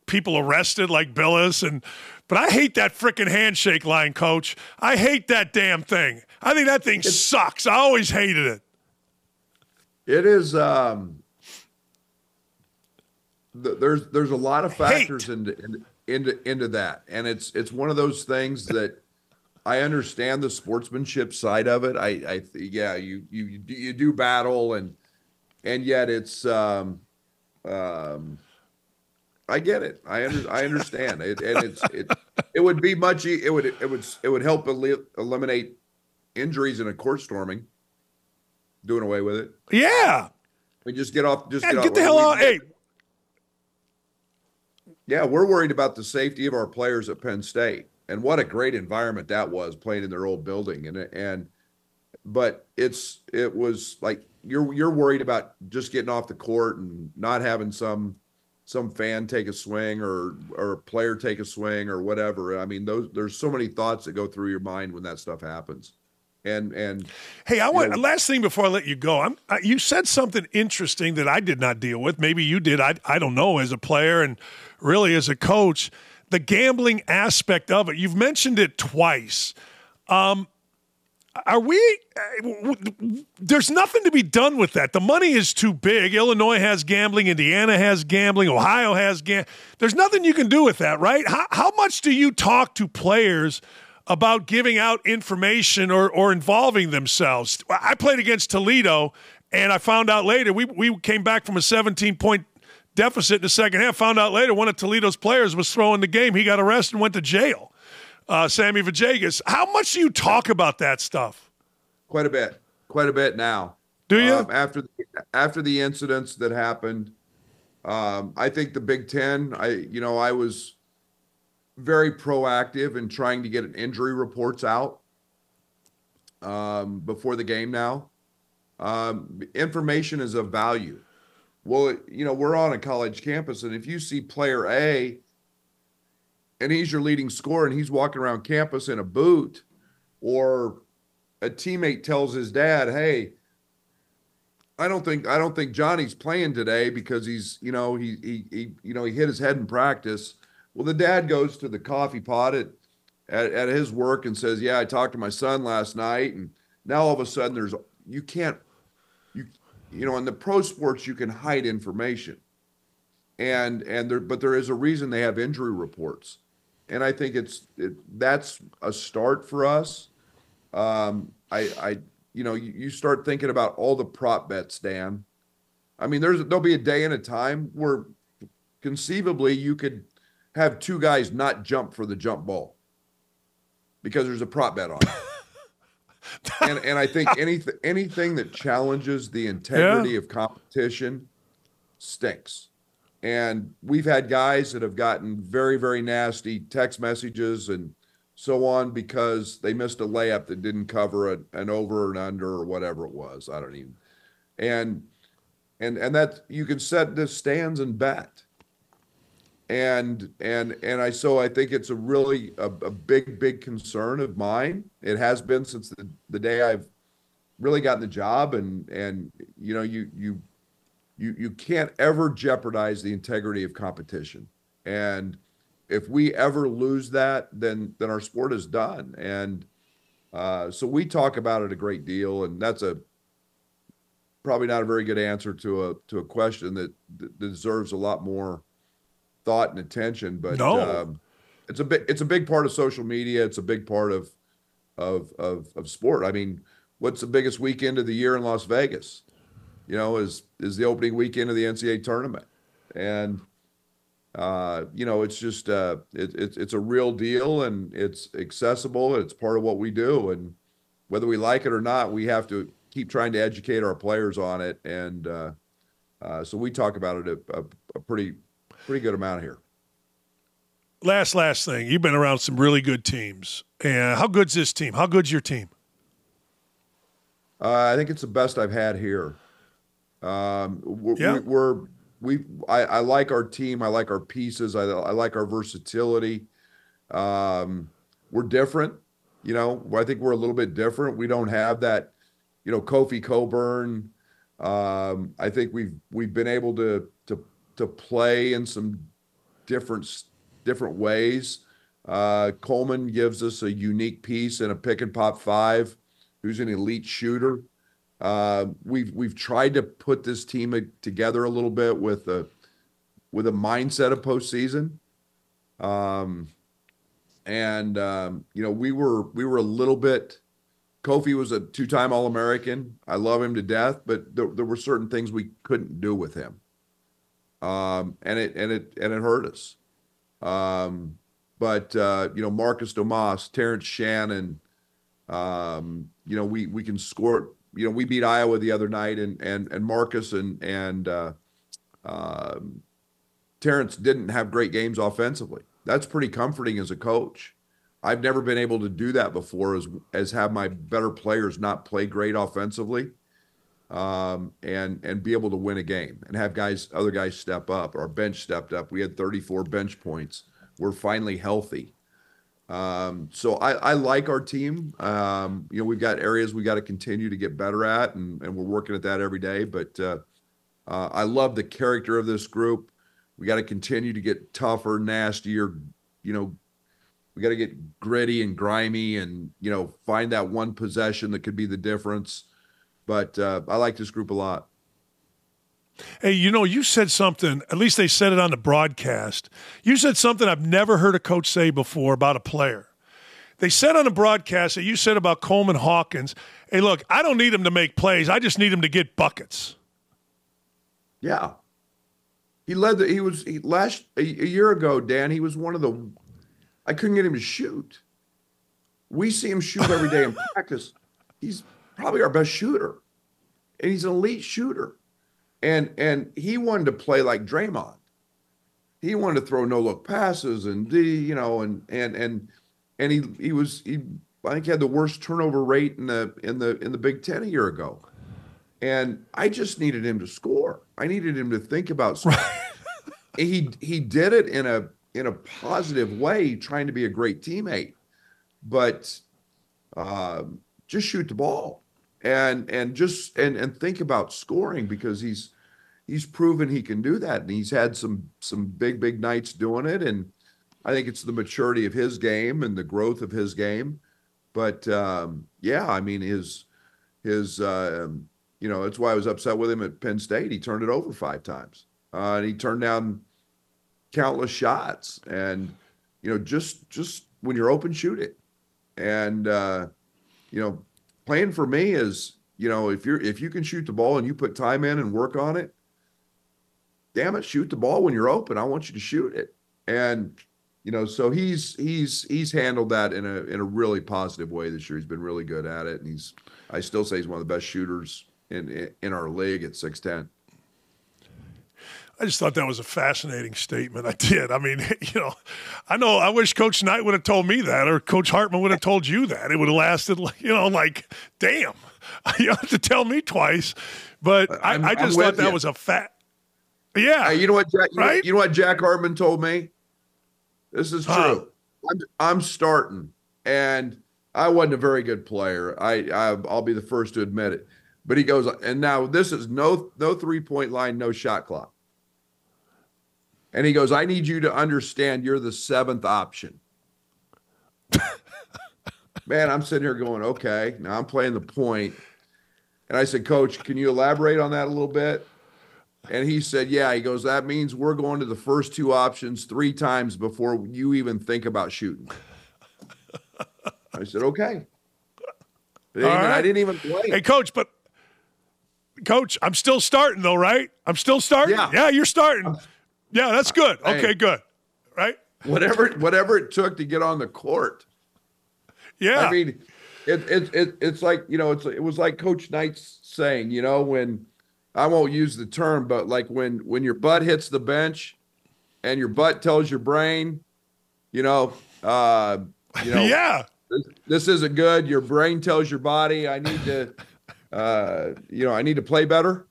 people arrested like Bilas and but I hate that freaking handshake line, coach. I hate that damn thing. I think that thing it's, sucks. I always hated it. It is um th- there's there's a lot of factors into, into into into that. And it's it's one of those things that I understand the sportsmanship side of it. I I yeah, you you you do battle and and yet it's um, um, I get it. I under, I understand it, and it's it. It would be much. It would it would it would help eliminate injuries in a court storming. Doing away with it. Yeah. We just get off. Just yeah, get, get off. the hell out. Hey. Yeah, we're worried about the safety of our players at Penn State, and what a great environment that was playing in their old building, and and but it's it was like you're you're worried about just getting off the court and not having some some fan take a swing or or a player take a swing or whatever. I mean, those there's so many thoughts that go through your mind when that stuff happens. And and hey, I want know, last thing before I let you go. I'm I, you said something interesting that I did not deal with. Maybe you did. I I don't know. As a player and really as a coach, the gambling aspect of it. You've mentioned it twice. Um, are we? Uh, there's nothing to be done with that. The money is too big. Illinois has gambling. Indiana has gambling. Ohio has gambling. There's nothing you can do with that, right? How, how much do you talk to players about giving out information or, or involving themselves? I played against Toledo, and I found out later we, we came back from a 17 point deficit in the second half. Found out later one of Toledo's players was throwing the game. He got arrested and went to jail uh, Sammy Vajagas. How much do you talk about that stuff? Quite a bit. Quite a bit now. Do you? Um, after the, after the incidents that happened, um, I think the Big Ten. I you know I was very proactive in trying to get an injury reports out um, before the game. Now, um, information is of value. Well, you know we're on a college campus, and if you see player A and he's your leading scorer and he's walking around campus in a boot or a teammate tells his dad, "Hey, I don't think I don't think Johnny's playing today because he's, you know, he he, he you know, he hit his head in practice." Well, the dad goes to the coffee pot at, at at his work and says, "Yeah, I talked to my son last night and now all of a sudden there's you can't you you know, in the pro sports you can hide information." And and there but there is a reason they have injury reports and I think it's it, that's a start for us. Um, I, I, you know, you, you, start thinking about all the prop bets, Dan. I mean, there's there'll be a day and a time where conceivably you could have two guys not jump for the jump ball because there's a prop bet on it. and and I think anything anything that challenges the integrity yeah. of competition stinks. And we've had guys that have gotten very, very nasty text messages and so on because they missed a layup that didn't cover a, an over and under or whatever it was. I don't even. And and and that you can set the stands and bet. And and and I so I think it's a really a, a big big concern of mine. It has been since the, the day I've really gotten the job and and you know you you you you can't ever jeopardize the integrity of competition. And if we ever lose that, then then our sport is done. And uh, so we talk about it a great deal, and that's a probably not a very good answer to a to a question that, that deserves a lot more thought and attention. But no. um, it's a big it's a big part of social media. It's a big part of of of of sport. I mean, what's the biggest weekend of the year in Las Vegas? You know, is is the opening weekend of the NCAA tournament, and uh, you know, it's just uh, it, it's it's a real deal and it's accessible. And it's part of what we do, and whether we like it or not, we have to keep trying to educate our players on it. And uh, uh, so we talk about it a, a, a pretty pretty good amount here. Last last thing, you've been around some really good teams. And how good's this team? How good's your team? Uh, I think it's the best I've had here. Um, we're, yeah. we're we I, I, like our team. I like our pieces. I, I like our versatility. Um, we're different. You know, I think we're a little bit different. We don't have that, you know, Kofi Cockburn. Um, I think we've we've been able to to to play in some different different ways. Uh, Coleman gives us a unique piece in a pick and pop five, who's an elite shooter. Uh, we've we've tried to put this team together a little bit with a with a mindset of postseason. Um, and um, you know we were we were a little bit. Kofi was a two-time All-American. I love him to death, but there, there were certain things we couldn't do with him, um, and it and it and it hurt us. Um, but uh, you know Marcus Domask, Terrence Shannon, um, you know we we can score you know, we beat Iowa the other night, and and and Marcus and and uh, uh, Terrence didn't have great games offensively. That's pretty comforting as a coach. I've never been able to do that before, as as have my better players not play great offensively, um, and and be able to win a game and have guys, other guys step up. Our bench stepped up. We had 34 bench points. We're finally healthy. Um, so I, I, like our team. Um, you know, we've got areas we got to continue to get better at, and, and we're working at that every day. But uh, uh, I love the character of this group. We got to continue to get tougher, nastier. You know, We got to get gritty and grimy, and you know, find that one possession that could be the difference. But uh, I like this group a lot. Hey, you know, you said something, at least they said it on the broadcast. You said something I've never heard a coach say before about a player. They said on the broadcast that you said about Coleman Hawkins, hey, look, I don't need him to make plays. I just need him to get buckets. Yeah. He led the, he was, he last, a, a year ago, Dan, he was one of the, I couldn't get him to shoot. We see him shoot every day in practice. He's probably our best shooter, and he's an elite shooter. And and he wanted to play like Draymond. He wanted to throw no look passes and the you know and and and and he he was he I think he had the worst turnover rate in the in the in the Big Ten a year ago. And I just needed him to score. I needed him to think about scoring. he he did it in a in a positive way, trying to be a great teammate, but um, just shoot the ball and and just and and think about scoring because he's he's proven he can do that. And he's had some some big big nights doing it. And I think it's the maturity of his game and the growth of his game. But um, yeah I mean his his uh, you know that's why I was upset with him at Penn State. He turned it over five times. Uh, and he turned down countless shots. And you know just just when you're open shoot it. And uh, you know playing for me is you know if you're if you can shoot the ball and you put time in and work on it damn it shoot the ball when you're open. I want you to shoot it. And you know so he's he's he's handled that in a in a really positive way this year. He's been really good at it. And he's i still say he's one of the best shooters in in our league at 610 I just thought that was a fascinating statement. I did. I mean, you know, I know. I wish Coach Knight would have told me that, or Coach Hartman would have told you that. It would have lasted, you know, like, damn, you have to tell me twice. But I, I, just thought that you. was a fat. Yeah. you know what, Jack? You right? Know, you know what Jack Hartman told me? This is true. Huh. I'm, I'm starting, and I wasn't a very good player. I, I I'll be the first to admit it. But he goes, and now this is no no three point line, no shot clock. And he goes, I need you to understand you're the seventh option. Man, I'm sitting here going, okay, now I'm playing the point. And I said, Coach, can you elaborate on that a little bit? And he said, Yeah. He goes, That means we're going to the first two options three times before you even think about shooting. I said, Okay. Right. I didn't even play. Hey, Coach, but Coach, I'm still starting though, right? I'm still starting. Yeah, yeah you're starting. I'm, yeah, that's good. Okay, hey, good. Right? Whatever whatever it took to get on the court. Yeah. I mean, it, it, it it's like, you know, it's it was like Coach Knight's saying, you know, when I won't use the term, but like when when your butt hits the bench and your butt tells your brain, you know, uh, you know, yeah, this, this isn't good. Your brain tells your body, I need to, uh, you know, I need to play better.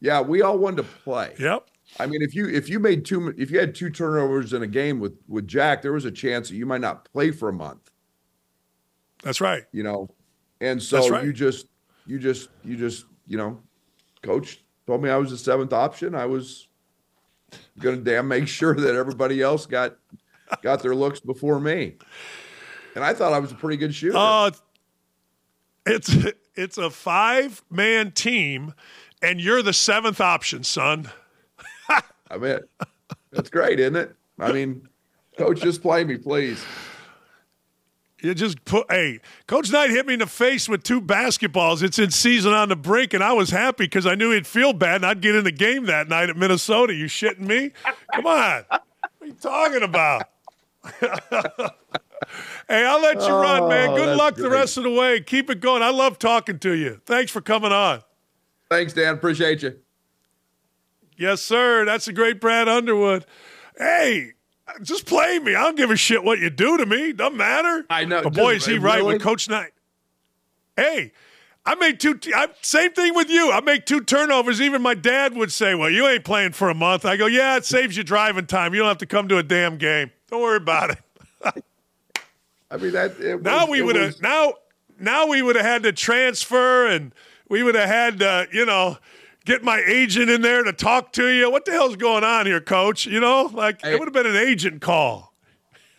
Yeah, we all wanted to play. Yep. I mean, if you if you made two if you had two turnovers in a game with with Jack, there was a chance that you might not play for a month. That's right. You know, and so right. you just you just you just you know, coach told me I was the seventh option. I was going to damn make sure that everybody else got got their looks before me, and I thought I was a pretty good shooter. Uh, it's it's a five man team, and you're the seventh option, son. I mean, that's great, isn't it? I mean, coach, just play me, please. You just put, hey, Coach Knight hit me in the face with two basketballs. It's in season on the brink, and I was happy because I knew he'd feel bad and I'd get in the game that night at Minnesota. You shitting me? Come on. What are you talking about? hey, I'll let you oh, run, man. Oh, Good luck great. the rest of the way. Keep it going. I love talking to you. Thanks for coming on. Thanks, Dan. Appreciate you. Yes, sir. That's a great Brad Underwood. Hey, just play me. I don't give a shit what you do to me. Doesn't matter. I know. But boy, is he right with Coach Knight. Hey, I made two. T- I, same thing with you. I make two turnovers. Even my dad would say, "Well, you ain't playing for a month." I go, "Yeah, it saves you driving time. You don't have to come to a damn game. Don't worry about it." I mean that. Was, now we would have now now we would have had to transfer, and we would have had uh, you know get my agent in there to talk to you. What the hell's going on here, coach? You know, like hey. it would have been an agent call.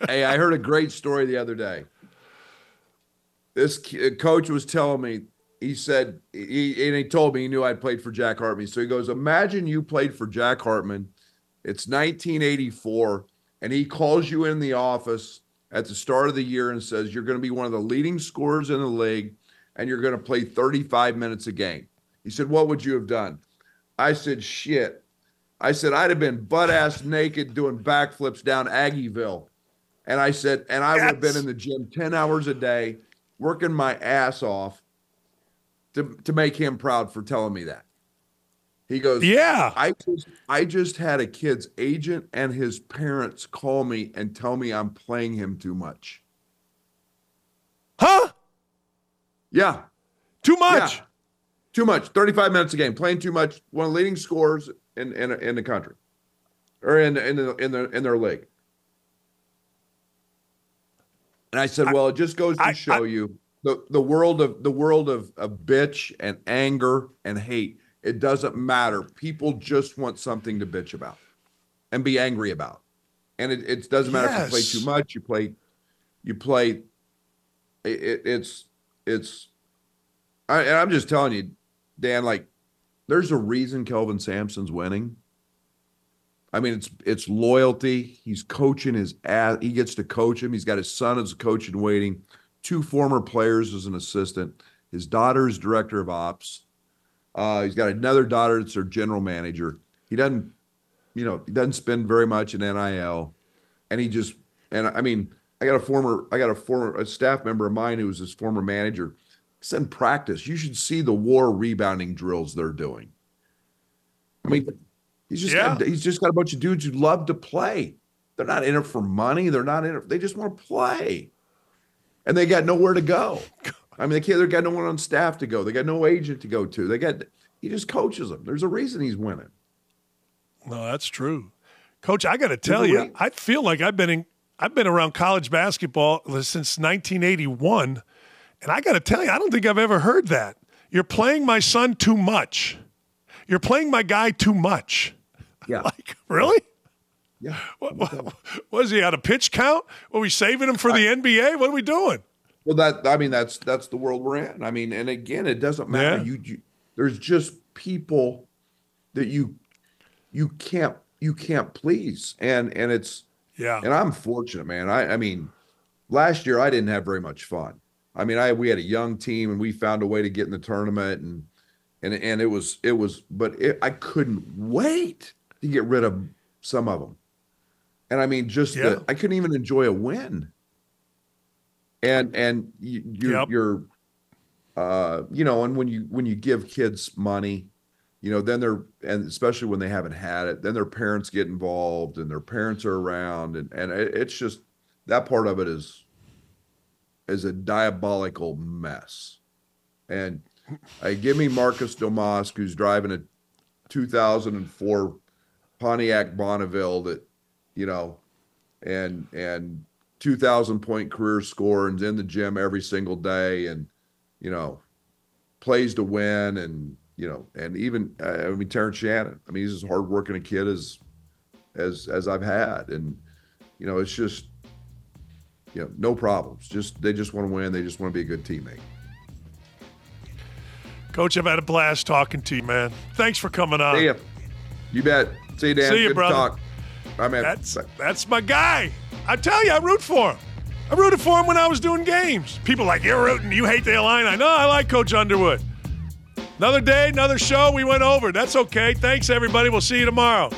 hey, I heard a great story the other day. This uh, coach was telling me, he said, he, and he told me he knew I'd played for Jack Hartman. So he goes, Imagine you played for Jack Hartman. It's 1984, and he calls you in the office at the start of the year and says, You're going to be one of the leading scorers in the league, and you're going to play 35 minutes a game. He said, What would you have done? I said, Shit. I said, I'd have been butt ass naked doing backflips down Aggieville. And I said, and I would have been in the gym 10 hours a day, working my ass off to, to make him proud for telling me that. He goes, Yeah. I just I just had a kid's agent and his parents call me and tell me I'm playing him too much. Huh? Yeah. Too much. Yeah. Too much. 35 minutes a game. Playing too much. One of the leading scorers in, in, in the country. Or in in the in the in their league. And I said, Well, it just goes to I, show I, you the, the world of the world of, of bitch and anger and hate it doesn't matter. People just want something to bitch about and be angry about. And it, it doesn't matter yes. if you play too much, you play, you play. It, it's, it's, I, and I'm just telling you, Dan, like, there's a reason Kelvin Sampson's winning. I mean, it's it's loyalty. He's coaching his ass. He gets to coach him. He's got his son as a coach in waiting, two former players as an assistant. His daughter is director of ops. Uh, he's got another daughter that's their general manager. He doesn't, you know, he doesn't spend very much in NIL, and he just and I mean, I got a former, I got a former a staff member of mine who was his former manager. In practice. You should see the war rebounding drills they're doing. I mean, he's just yeah. got, he's just got a bunch of dudes who love to play. They're not in it for money. They're not in it. They just want to play, and they got nowhere to go. I mean, they can't. They got no one on staff to go. They got no agent to go to. They got. He just coaches them. There's a reason he's winning. No, that's true, Coach. I got to tell you, I feel like I've been in. I've been around college basketball since 1981, and I got to tell you, I don't think I've ever heard that. You're playing my son too much. You're playing my guy too much. Yeah. like really? Yeah. What, what, what is he out of pitch count? Are we saving him for the NBA? What are we doing? Well, that I mean, that's that's the world we're in. I mean, and again, it doesn't matter. Yeah. You, you there's just people that you you can't you can't please, and and it's yeah. And I'm fortunate, man. I I mean, last year I didn't have very much fun. I mean, I we had a young team and we found a way to get in the tournament and and and it was it was, but it, I couldn't wait to get rid of some of them. And I mean, just yeah. the, I couldn't even enjoy a win and and you, you're, yep. you're uh you know and when you when you give kids money you know then they're and especially when they haven't had it then their parents get involved and their parents are around and and it's just that part of it is is a diabolical mess. And I give me Marcus Domask who's driving a 2004 Pontiac Bonneville that you know and and 2000 point career score and in the gym every single day and you know plays to win and you know and even uh, I mean Terrence Shannon I mean he's as hardworking a kid as as as I've had. And you know it's just you know no problems just they just want to win they just want to be a good teammate Coach I've had a blast talking to you man thanks for coming on See ya. you bet see you Dan see you good brother talk I mean that's that's my guy I tell you, I root for him. I rooted for him when I was doing games. People like, you're rooting, you hate the Illini. know I like Coach Underwood. Another day, another show. We went over. That's okay. Thanks, everybody. We'll see you tomorrow.